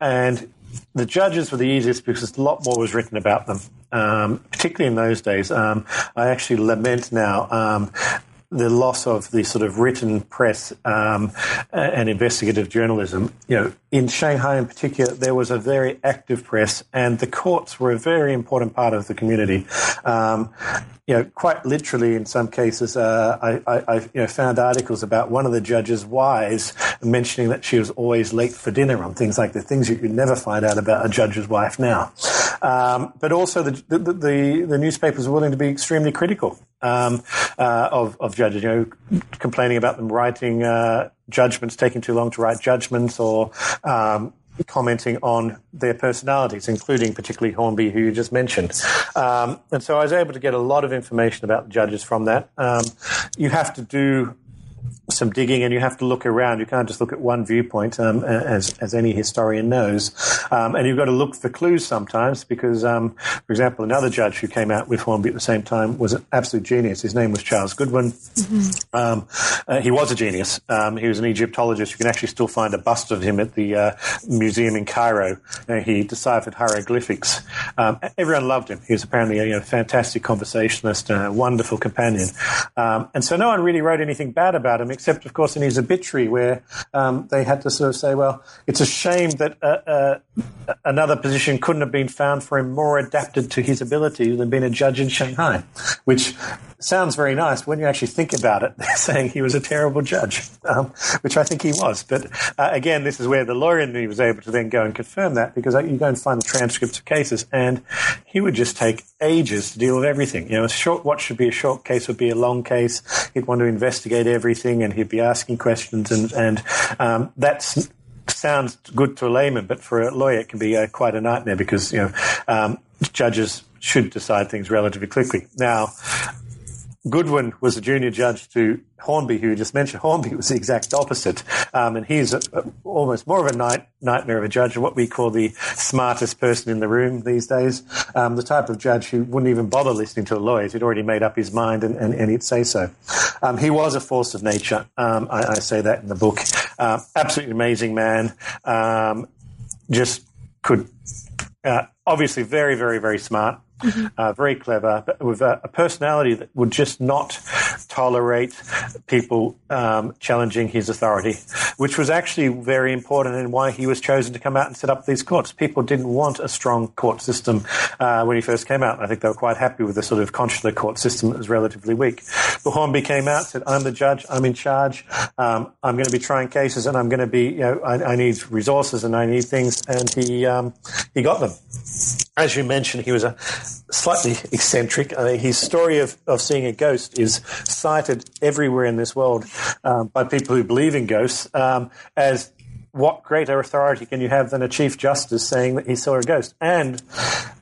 and the judges were the easiest because a lot more was written about them, um, particularly in those days. Um, I actually lament now um, the loss of the sort of written press um, and investigative journalism. You know, in Shanghai in particular, there was a very active press, and the courts were a very important part of the community. Um, you know, quite literally, in some cases, uh, I, I, I you know, found articles about one of the judges' wives mentioning that she was always late for dinner on things like the things you never find out about a judge's wife now. Um, but also, the, the, the, the, newspapers were willing to be extremely critical um, uh, of, of judges, you know, complaining about them writing uh, judgments, taking too long to write judgments, or um, commenting on their personalities, including particularly Hornby, who you just mentioned. Um, and so I was able to get a lot of information about the judges from that. Um, you have to do some digging, and you have to look around. You can't just look at one viewpoint, um, as as any historian knows, um, and you've got to look for clues sometimes because, um, for example, another judge who came out with Hornby at the same time was an absolute genius. His name was Charles Goodwin. Mm-hmm. Um, uh, he was a genius. Um, he was an Egyptologist. You can actually still find a bust of him at the uh, museum in Cairo. Uh, he deciphered hieroglyphics. Um, everyone loved him. He was apparently a you know, fantastic conversationalist, a wonderful companion. Um, and so no one really wrote anything bad about him, except, of course, in his obituary, where um, they had to sort of say, well, it's a shame that uh, uh, another position couldn't have been found for him more adapted to his ability than being a judge in Shanghai, which sounds very nice. When you actually think about it, (laughs) they're saying he was a terrible judge, um, which I think he was. But uh, again, this is where the lawyer in me was able to then go and confirm that because you go and find the transcripts of cases, and he would just take ages to deal with everything. You know, short what should be a short case would be a long case. He'd want to investigate everything, and he'd be asking questions, and and um, that's sounds good to a layman, but for a lawyer, it can be uh, quite a nightmare because you know um, judges should decide things relatively quickly. Now, Goodwin was a junior judge to Hornby, who you just mentioned. Hornby was the exact opposite, um, and he's a, a, almost more of a night, nightmare of a judge, what we call the smartest person in the room these days. Um, the type of judge who wouldn't even bother listening to a lawyer; he'd already made up his mind, and, and, and he'd say so. Um, he was a force of nature. Um, I, I, say that in the book. Uh, absolutely amazing man. Um, just could. Uh, obviously, very, very, very smart mm-hmm. uh, very clever, but with a, a, personality that would just not tolerate people um, challenging his authority, which was actually very important in why he was chosen to come out and set up these courts. People didn't want a strong court system uh, when he first came out. I think they were quite happy with the sort of consular court system that was relatively weak. But Hornby came out, said, "I'm the judge. I'm in charge. Um, I'm going to be trying cases, and I'm going to be. You know, I, I, need resources and I need things." And he um, he got them. As you mentioned, he was a slightly eccentric. I mean, his story of, of seeing a ghost is cited everywhere in this world um, by people who believe in ghosts um, as what greater authority can you have than a chief justice saying that he saw a ghost? And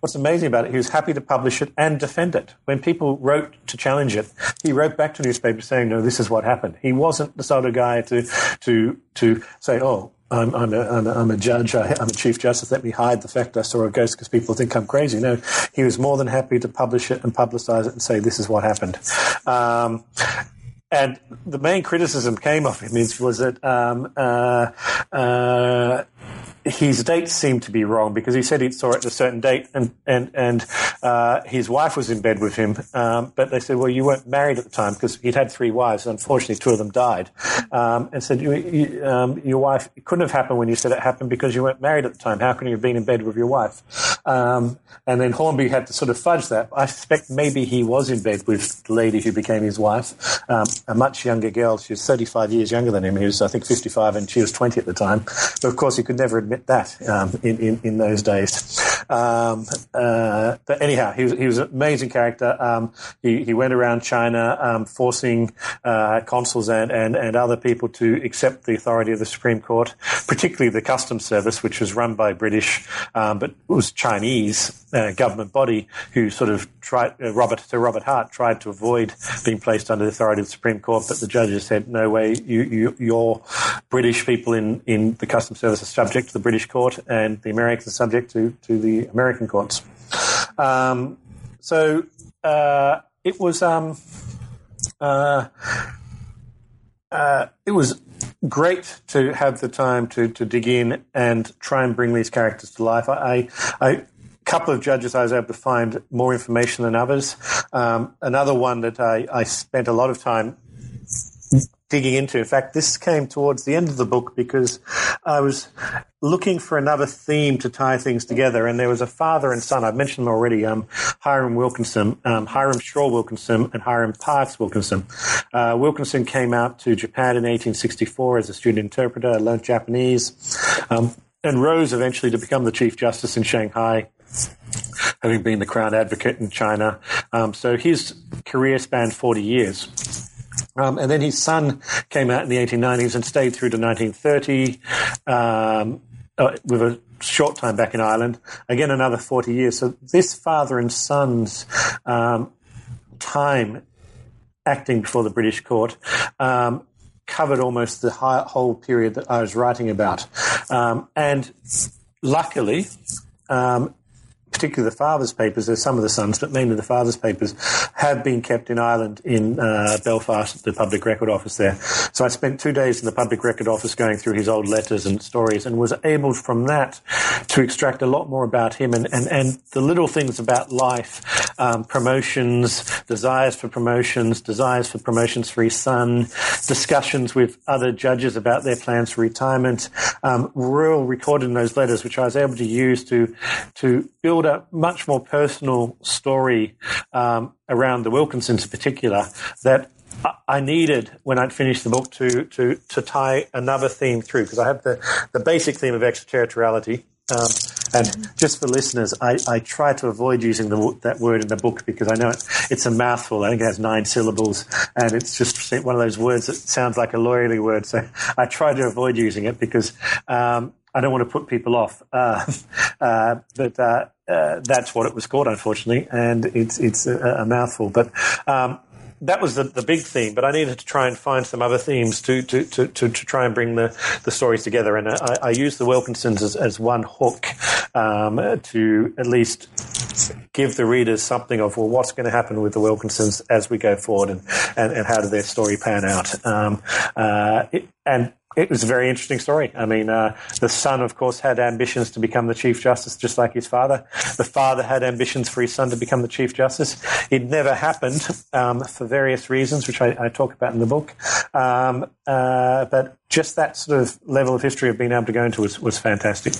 what's amazing about it, he was happy to publish it and defend it. When people wrote to challenge it, he wrote back to newspapers saying, "No, this is what happened." He wasn't the sort of guy to to to say, "Oh, I'm, I'm, a, I'm, a, I'm a judge, I, am a chief justice, let me hide the fact I saw a ghost because people think I'm crazy. No, he was more than happy to publish it and publicize it and say, this is what happened. Um, and the main criticism came of him was that um, uh, uh, his dates seemed to be wrong because he said he saw it at a certain date and and and uh, his wife was in bed with him. Um, but they said, well, you weren't married at the time because he'd had three wives. And Unfortunately, two of them died. Um, and said, you, you, um, your wife it couldn't have happened when you said it happened because you weren't married at the time. How can you have been in bed with your wife? Um, and then Hornby had to sort of fudge that. I suspect maybe he was in bed with the lady who became his wife, um, a much younger girl. She was 35 years younger than him. He was, I think, 55 and she was 20 at the time. But of course, he could never admit that um, in, in, in those days. Um, uh, but anyhow, he was, he was an amazing character. Um, he, he went around China um, forcing uh, consuls and, and, and other people to accept the authority of the Supreme Court, particularly the Customs Service, which was run by British, but was Chinese uh, government body who sort of tried, uh, Robert, Sir Robert Hart tried to avoid being placed under the authority of the Supreme Court, but the judges said, no way, you, you, British people in, in the Customs Service are subject to the British court and the Americans are subject to, to the American courts. Um, so uh, it was um, uh, uh, it was great to have the time to, to dig in and try and bring these characters to life. I, couple of judges I was able to find more information than others. Um, another one that I, I, spent a lot of time digging into. In fact, this came towards the end of the book because I was looking for another theme to tie things together, and there was a father and son. I've mentioned them already. Um, Hiram Wilkinson, um, Hiram Shaw Wilkinson, and Hiram Parkes Wilkinson. Uh, Wilkinson came out to Japan in 1864 as a student interpreter, learned Japanese, um, and rose eventually to become the chief justice in Shanghai having been the crown advocate in China. Um, so his career spanned 40 years. Um, and then his son came out in the 1890s and stayed through to 1930 um, uh, with a short time back in Ireland. Again, another 40 years. So this father and son's um, time acting before the British court um, covered almost the whole period that I was writing about. Um, and luckily, um, particularly the father's papers, there's some of the sons, but mainly the father's papers, have been kept in Ireland in uh, Belfast, the Public Record Office there. So I spent two days in the Public Record Office going through his old letters and stories and was able from that to extract a lot more about him and, and, and the little things about life, um, promotions, desires for promotions, desires for promotions for his son, discussions with other judges about their plans for retirement, um, were all recorded in those letters, which I was able to use to, to build a much more personal story um, around the Wilkinsons in particular that I needed when I'd finished the book to to to tie another theme through because I have the the basic theme of extraterritoriality. Um, and just for listeners, I, I try to avoid using the, that word in the book because I know it, it's a mouthful. I think it has nine syllables, and it's just one of those words that sounds like a lawyerly word. So I try to avoid using it because um, I don't want to put people off. (laughs) Uh, uh, but uh, uh, that's what it was called, unfortunately, and it's it's a, a mouthful. But um, that was the, the big theme, but I needed to try and find some other themes to to, to, to, to try and bring the, the stories together. And I, I used the Wilkinsons as, as one hook um, to at least give the readers something of, well, what's going to happen with the Wilkinsons as we go forward and, and, and how did their story pan out. Um, uh, it, and it was a very interesting story. I mean, uh, the son, of course, had ambitions to become the Chief Justice, just like his father. The father had ambitions for his son to become the Chief Justice. It never happened um, for various reasons, which I, I, talk about in the book. Um, uh, but just that sort of level of history of being able to go into was, was fantastic.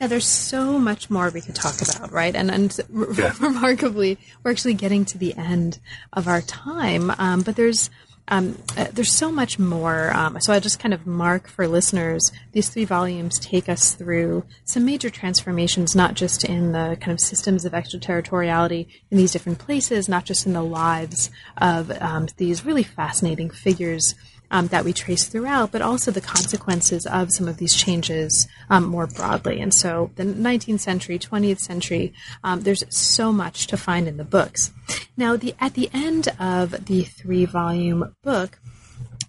Now, there's so much more we could talk about, right? And and yeah. (laughs) remarkably, we're actually getting to the end of our time. Um, but there's um, uh, there's so much more. Um, so I'll just kind of mark for listeners. These three volumes take us through some major transformations, not just in the kind of systems of extraterritoriality in these different places, not just in the lives of um, these really fascinating figures um, that we trace throughout, but also the consequences of some of these changes um, more broadly. And so, the 19th century, 20th century, um, there's so much to find in the books. Now, the at the end of the three volume book,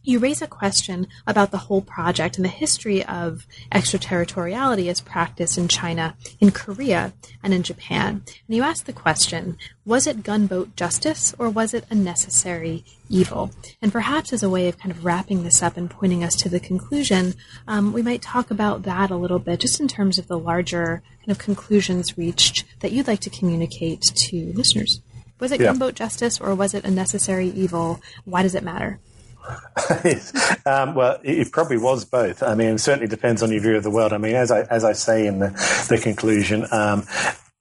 you raise a question about the whole project and the history of extraterritoriality as practiced in China, in Korea, and in Japan. And you ask the question was it gunboat justice or was it a necessary evil? And perhaps as a way of kind of wrapping this up and pointing us to the conclusion, um, we might talk about that a little bit, just in terms of the larger kind of conclusions reached that you'd like to communicate to listeners. Was it yeah. gunboat justice or was it a necessary evil? Why does it matter? (laughs) um, well, it probably was both. I mean, it certainly depends on your view of the world. I mean, as I as I say in the, the conclusion, um,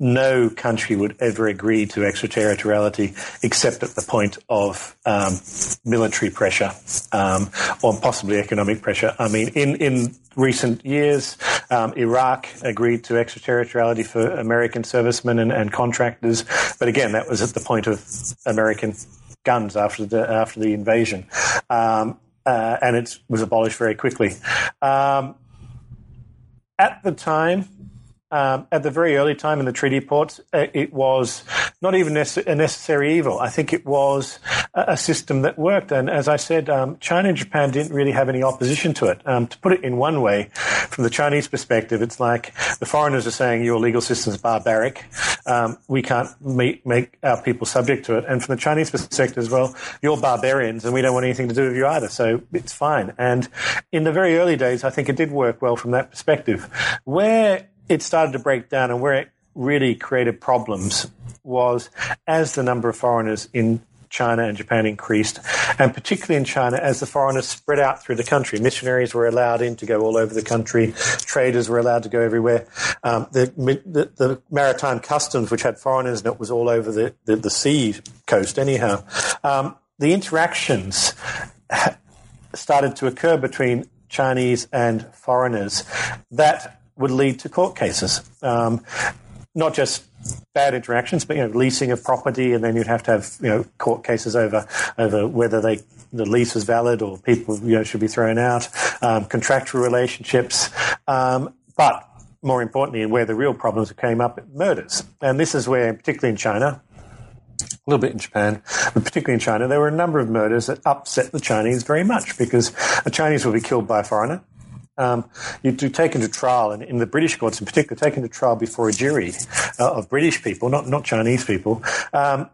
no country would ever agree to extraterritoriality except at the point of um, military pressure um, or possibly economic pressure. I mean, in, in recent years, um, Iraq agreed to extraterritoriality for American servicemen and, and, contractors, but again, that was at the point of American guns after the after the invasion, um, uh, and it was abolished very quickly. Um, at the time, um, at the very early time in the treaty ports, uh, it was not even a necessary evil. I think it was a system that worked. And as I said, um, China and Japan didn't really have any opposition to it. Um, to put it in one way, from the Chinese perspective, it's like the foreigners are saying your legal system is barbaric. Um, we can't make, make our people subject to it. And from the Chinese perspective as well, you're barbarians and we don't want anything to do with you either. So it's fine. And in the very early days, I think it did work well from that perspective. Where it started to break down and where it really created problems was as the number of foreigners in China and Japan increased, and particularly in China, as the foreigners spread out through the country. Missionaries were allowed in to go all over the country. Traders were allowed to go everywhere. Um, the, the, the, maritime customs, which had foreigners and it was all over the, the, the sea coast anyhow. Um, the interactions started to occur between Chinese and foreigners that would lead to court cases. Um, not just bad interactions, but you know, leasing of property, and then you'd have to have you know court cases over over whether they the lease was valid or people you know should be thrown out, um, contractual relationships, um, but more importantly, and where the real problems came up, murders, and this is where, particularly in China. a little bit in Japan, but particularly in China, there were a number of murders that upset the Chinese very much because the Chinese will be killed by a foreigner. Um, you'd be taken to trial, and in the British courts in particular, taken to trial before a jury uh, of British people, not, not Chinese people, um,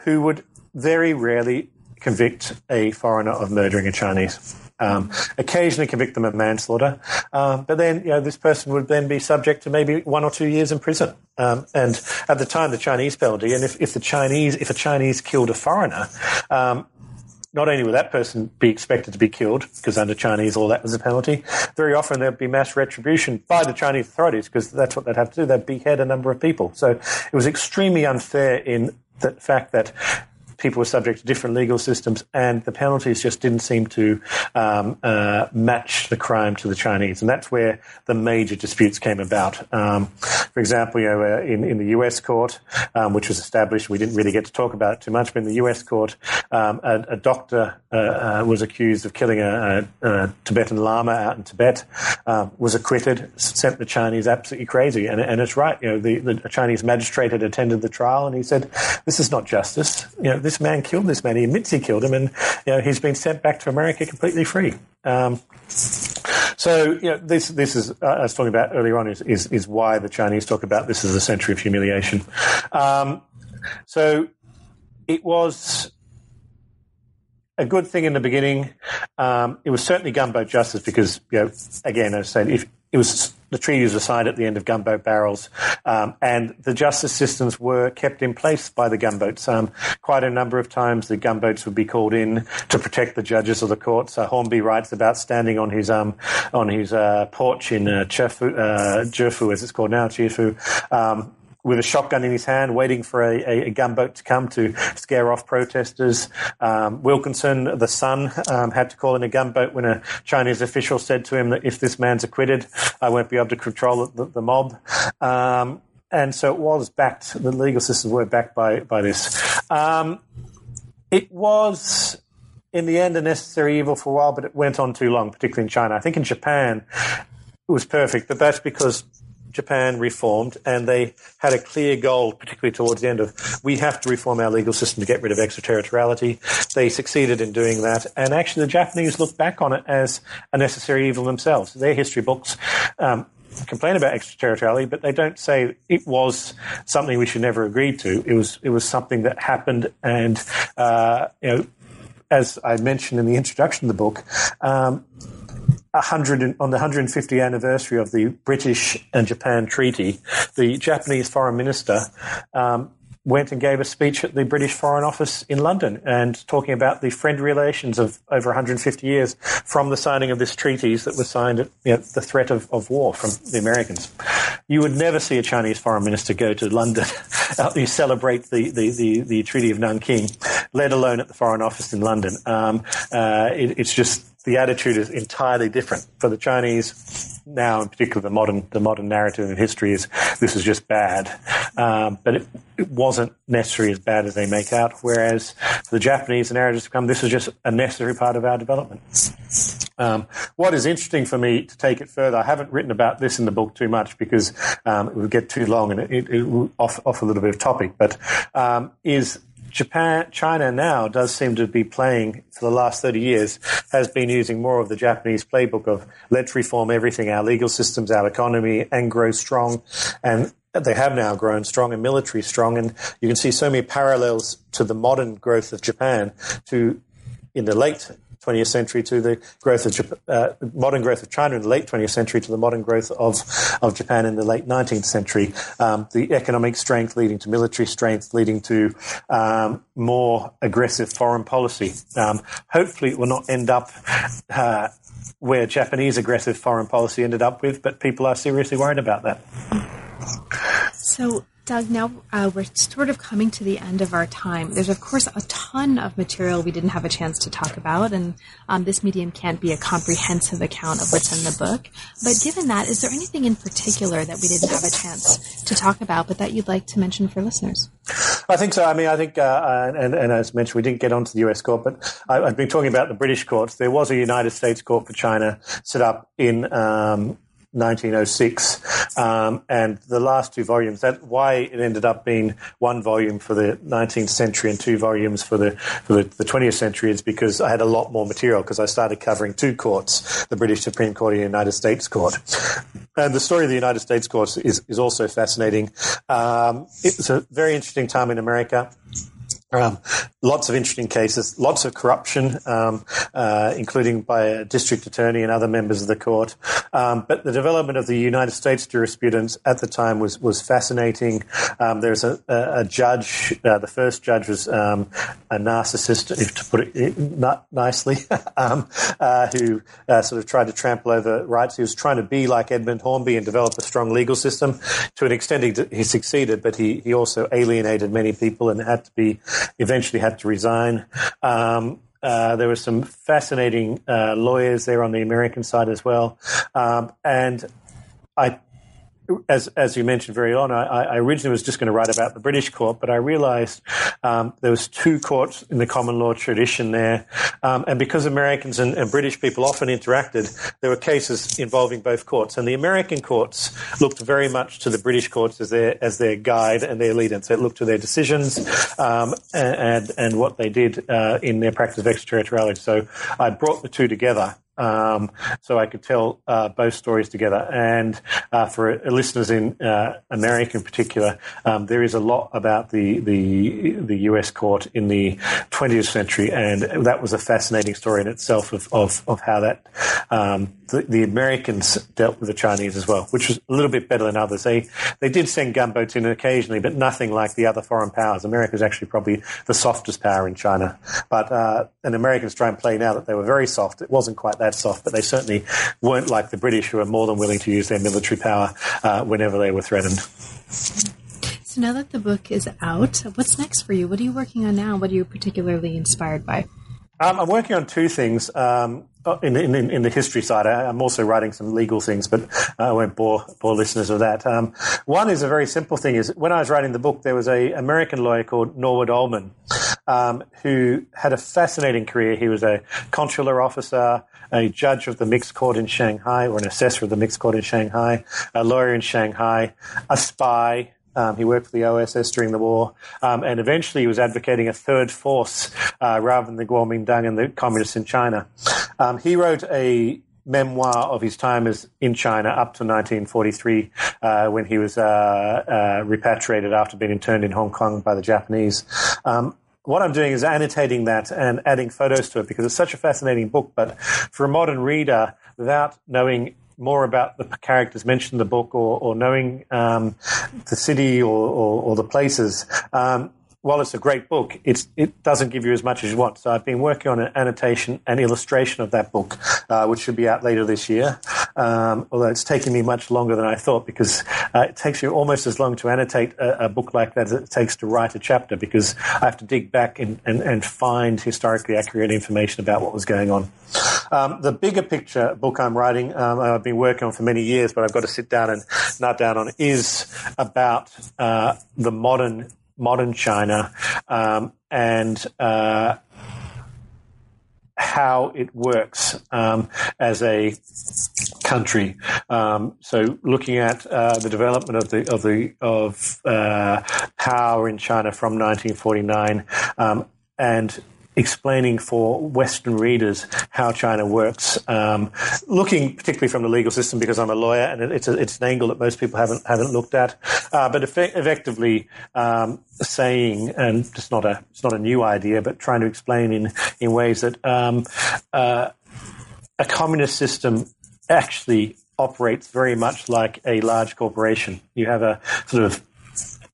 who would very rarely convict a foreigner of murdering a Chinese. Um, occasionally convict them of manslaughter, um, but then you know this person would then be subject to maybe one or two years in prison. Um, and at the time, the Chinese penalty, and if, if the Chinese if a Chinese killed a foreigner, um, not only would that person be expected to be killed, because under Chinese law that was a penalty, very often there'd be mass retribution by the Chinese authorities, because that's what they'd have to do. They'd behead a number of people. So it was extremely unfair in the fact that people were subject to different legal systems, and the penalties just didn't seem to um, uh, match the crime to the Chinese, and that's where the major disputes came about. Um, for example, you know, uh, in, in the U.S. court, um, which was established, we didn't really get to talk about it too much, but in the U.S. court, um, a, a, doctor uh, uh, was accused of killing a, a, a, Tibetan Lama out in Tibet, um, was acquitted, sent the Chinese absolutely crazy, and, and it's right. You know, the, the Chinese magistrate had attended the trial, and he said, "This is not justice. You know, this man killed this man. He admits he killed him, and you know, he's been sent back to America completely free. Um, so, you know, this this is uh, I was talking about earlier on is, is, is why the Chinese talk about this as a century of humiliation. Um, so, it was a good thing in the beginning. Um, it was certainly gunboat justice because, you know, again, I said, if it was the treaties were signed at the end of gunboat barrels, um, and the justice systems were kept in place by the gunboats. Um, quite a number of times, the gunboats would be called in to protect the judges of the courts. Uh, Hornby writes about standing on his um, on his uh, porch in uh, Chefu, uh, as it's called now, Chifu, um, with a shotgun in his hand, waiting for a, a, a gunboat to come to scare off protesters. Um, Wilkinson, the son, um, had to call in a gunboat when a Chinese official said to him that if this man's acquitted, I won't be able to control the, the mob. Um, and so it was backed, the legal systems were backed by, by this. Um, it was in the end a necessary evil for a while, but it went on too long, particularly in China. I think in Japan it was perfect, but that's because Japan reformed, and they had a clear goal, particularly towards the end of we have to reform our legal system to get rid of extraterritoriality. They succeeded in doing that, and actually the Japanese look back on it as a necessary evil themselves. Their history books. Um, complain about extraterritoriality, but they don't say it was something we should never agree to. It was it was something that happened, and uh, you know, as I mentioned in the introduction of the book, um, 100 on the 150th anniversary of the British and Japan treaty, the Japanese foreign minister um, went and gave a speech at the British Foreign Office in London and talking about the friendly relations of over 150 years from the signing of this treaties that was signed at you know, the threat of, of war from the Americans. You would never see a Chinese foreign minister go to London (laughs) to celebrate the, the, the, the, Treaty of Nanking, let alone at the Foreign Office in London. Um, uh, it, it's just the attitude is entirely different for the Chinese now, in particular, the modern the modern narrative in history is this is just bad, um, but it, it, wasn't necessarily as bad as they make out. Whereas for the Japanese, the narrative has become this is just a necessary part of our development. Um, what is interesting for me to take it further, I haven't written about this in the book too much because um, it would get too long and it, it, it off, off a little bit of topic, but um, is Japan, China now does seem to be playing for the last 30 years, has been using more of the Japanese playbook of let's reform everything, our legal systems, our economy, and grow strong. And they have now grown strong and military strong. And you can see so many parallels to the modern growth of Japan to in the late 20th century to the growth of uh, modern growth of China in the late 20th century to the modern growth of, of Japan in the late 19th century. Um, the economic strength leading to military strength, leading to um, more aggressive foreign policy. Um, hopefully, it will not end up uh, where Japanese aggressive foreign policy ended up with, but people are seriously worried about that. So, Doug, now uh, we're sort of coming to the end of our time. There's, of course, a ton of material we didn't have a chance to talk about, and um, this medium can't be a comprehensive account of what's in the book. But given that, is there anything in particular that we didn't have a chance to talk about, but that you'd like to mention for listeners? I think so. I mean, I think, uh, and, and, as mentioned, we didn't get onto the US court, but I, have been talking about the British courts. There was a United States court for China set up in um, 1906, um, and the last two volumes. That why it ended up being one volume for the 19th century and two volumes for the for the, the 20th century is because I had a lot more material because I started covering two courts: the British Supreme Court and the United States Court. And the story of the United States Court is is also fascinating. Um, it's a very interesting time in America. Um, lots of interesting cases, lots of corruption, um, uh, including by a district attorney and other members of the court. Um, but the development of the United States jurisprudence at the time was was fascinating. Um, there's a, a, a judge. Uh, the first judge was um, a narcissist, if to put it not nicely, (laughs) um, uh, who uh, sort of tried to trample over rights. He was trying to be like Edmund Hornby and develop a strong legal system. To an extent, he, he succeeded, but he he also alienated many people and had to be eventually had to resign. Um, uh, there were some fascinating uh, lawyers there on the American side as well, um, and I as as you mentioned very on, I, I, originally was just going to write about the British court, but I realised um, there was two courts in the common law tradition there, um, and because Americans and, and, British people often interacted, there were cases involving both courts, and the American courts looked very much to the British courts as their as their guide and their lead, and so it looked to their decisions um, and and what they did uh, in their practice of extraterritoriality. So I brought the two together um, so I could tell uh, both stories together. And uh, for listeners in uh, America in particular, um, there is a lot about the, the the U.S. court in the 20th century, and that was a fascinating story in itself of of, of how that um, the, the, Americans dealt with the Chinese as well, which was a little bit better than others. They they did send gunboats in occasionally, but nothing like the other foreign powers. America is actually probably the softest power in China, but uh, and Americans try and play now that they were very soft. It wasn't quite that soft, but they certainly weren't like the British, who were more than willing to use their military power uh, whenever they were threatened. So now that the book is out, what's next for you? What are you working on now? What are you particularly inspired by? Um, I'm working on two things. Um, in, in, in, the history side, I, am also writing some legal things, but I won't bore bore listeners with that. Um, one is a very simple thing: is when I was writing the book, there was a American lawyer called Norwood Allman, um, who had a fascinating career. He was a consular officer, a judge of the mixed court in Shanghai, or an assessor of the mixed court in Shanghai, a lawyer in Shanghai, a spy, um, he worked for the OSS during the war, um, and eventually he was advocating a third force uh, rather than the Kuomintang and the communists in China. Um, he wrote a memoir of his time as in China up to 1943 uh, when he was uh, uh, repatriated after being interned in Hong Kong by the Japanese. Um, what I'm doing is annotating that and adding photos to it because it's such a fascinating book. But for a modern reader, without knowing more about the characters mentioned in the book or, or knowing um, the city or, or, or the places, um, while it's a great book, it doesn't give you as much as you want. So I've been working on an annotation and illustration of that book, uh, which should be out later this year. Um, although it's taking me much longer than I thought because uh, it takes you almost as long to annotate a, a, book like that as it takes to write a chapter because I have to dig back and, and, and find historically accurate information about what was going on. Um, the bigger picture book I'm writing, um, I've been working on for many years, but I've got to sit down and nut down on, is about uh, the modern modern China um, and uh, how it works um, as a country. Um, so, looking at uh, the development of the of the of uh, power in China from 1949 um, and explaining for Western readers how China works, um, looking particularly from the legal system because I'm a lawyer and it's a, it's an angle that most people haven't haven't looked at, uh, but effect- effectively um, saying and it's not a it's not a new idea, but trying to explain in in ways that um, uh, a communist system actually operates very much like a large corporation. You have a sort of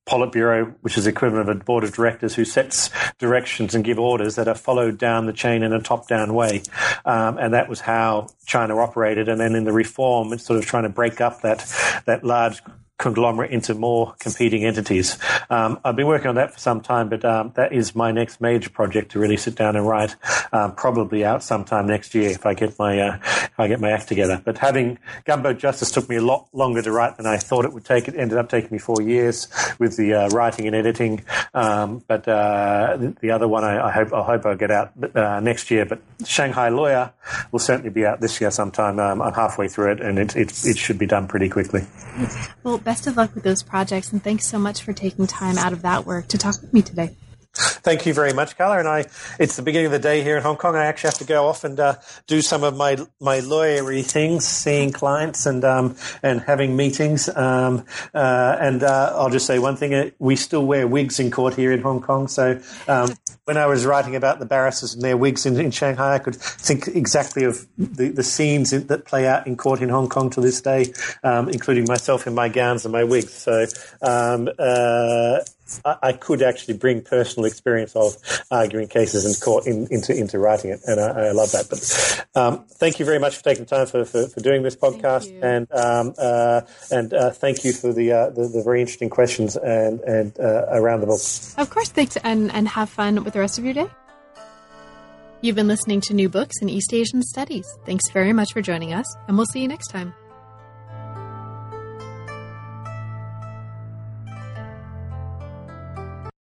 Politburo, which is equivalent of a board of directors who sets directions and give orders that are followed down the chain in a top-down way. Um, and that was how China operated. And then in the reform, it's sort of trying to break up that that large conglomerate into more competing entities. Um, I've been working on that for some time, but um, that is my next major project to really sit down and write. Um, probably out sometime next year if I get my uh, if I get my act together. But having Gunboat Justice took me a lot longer to write than I thought it would take. It ended up taking me four years with the uh, writing and editing. Um, but uh, the other one I, I, hope I hope I'll get out uh, next year. But Shanghai Lawyer will certainly be out this year sometime. Um, I'm halfway through it, and it, it, it should be done pretty quickly. Well, best of luck with those projects, and thanks so much for taking time out of that work to talk with me today. Thank you very much, Carla. And I, it's the beginning of the day here in Hong Kong. I actually have to go off and uh, do some of my my lawyery things, seeing clients and um, and having meetings. Um, uh, and uh, I'll just say one thing: uh, we still wear wigs in court here in Hong Kong. So um, when I was writing about the barristers and their wigs in, in Shanghai, I could think exactly of the, the scenes that play out in court in Hong Kong to this day, um, including myself in my gowns and my wigs. So um, uh, I, could actually bring personal experience of arguing cases in court in, into into writing it, and I, I love that. But um, thank you very much for taking time for, for, for doing this podcast, and um, uh, and uh, thank you for the, uh, the, the very interesting questions and and uh, around the book. Of course, thanks, and and have fun with the rest of your day. You've been listening to New Books in East Asian Studies. Thanks very much for joining us, and we'll see you next time.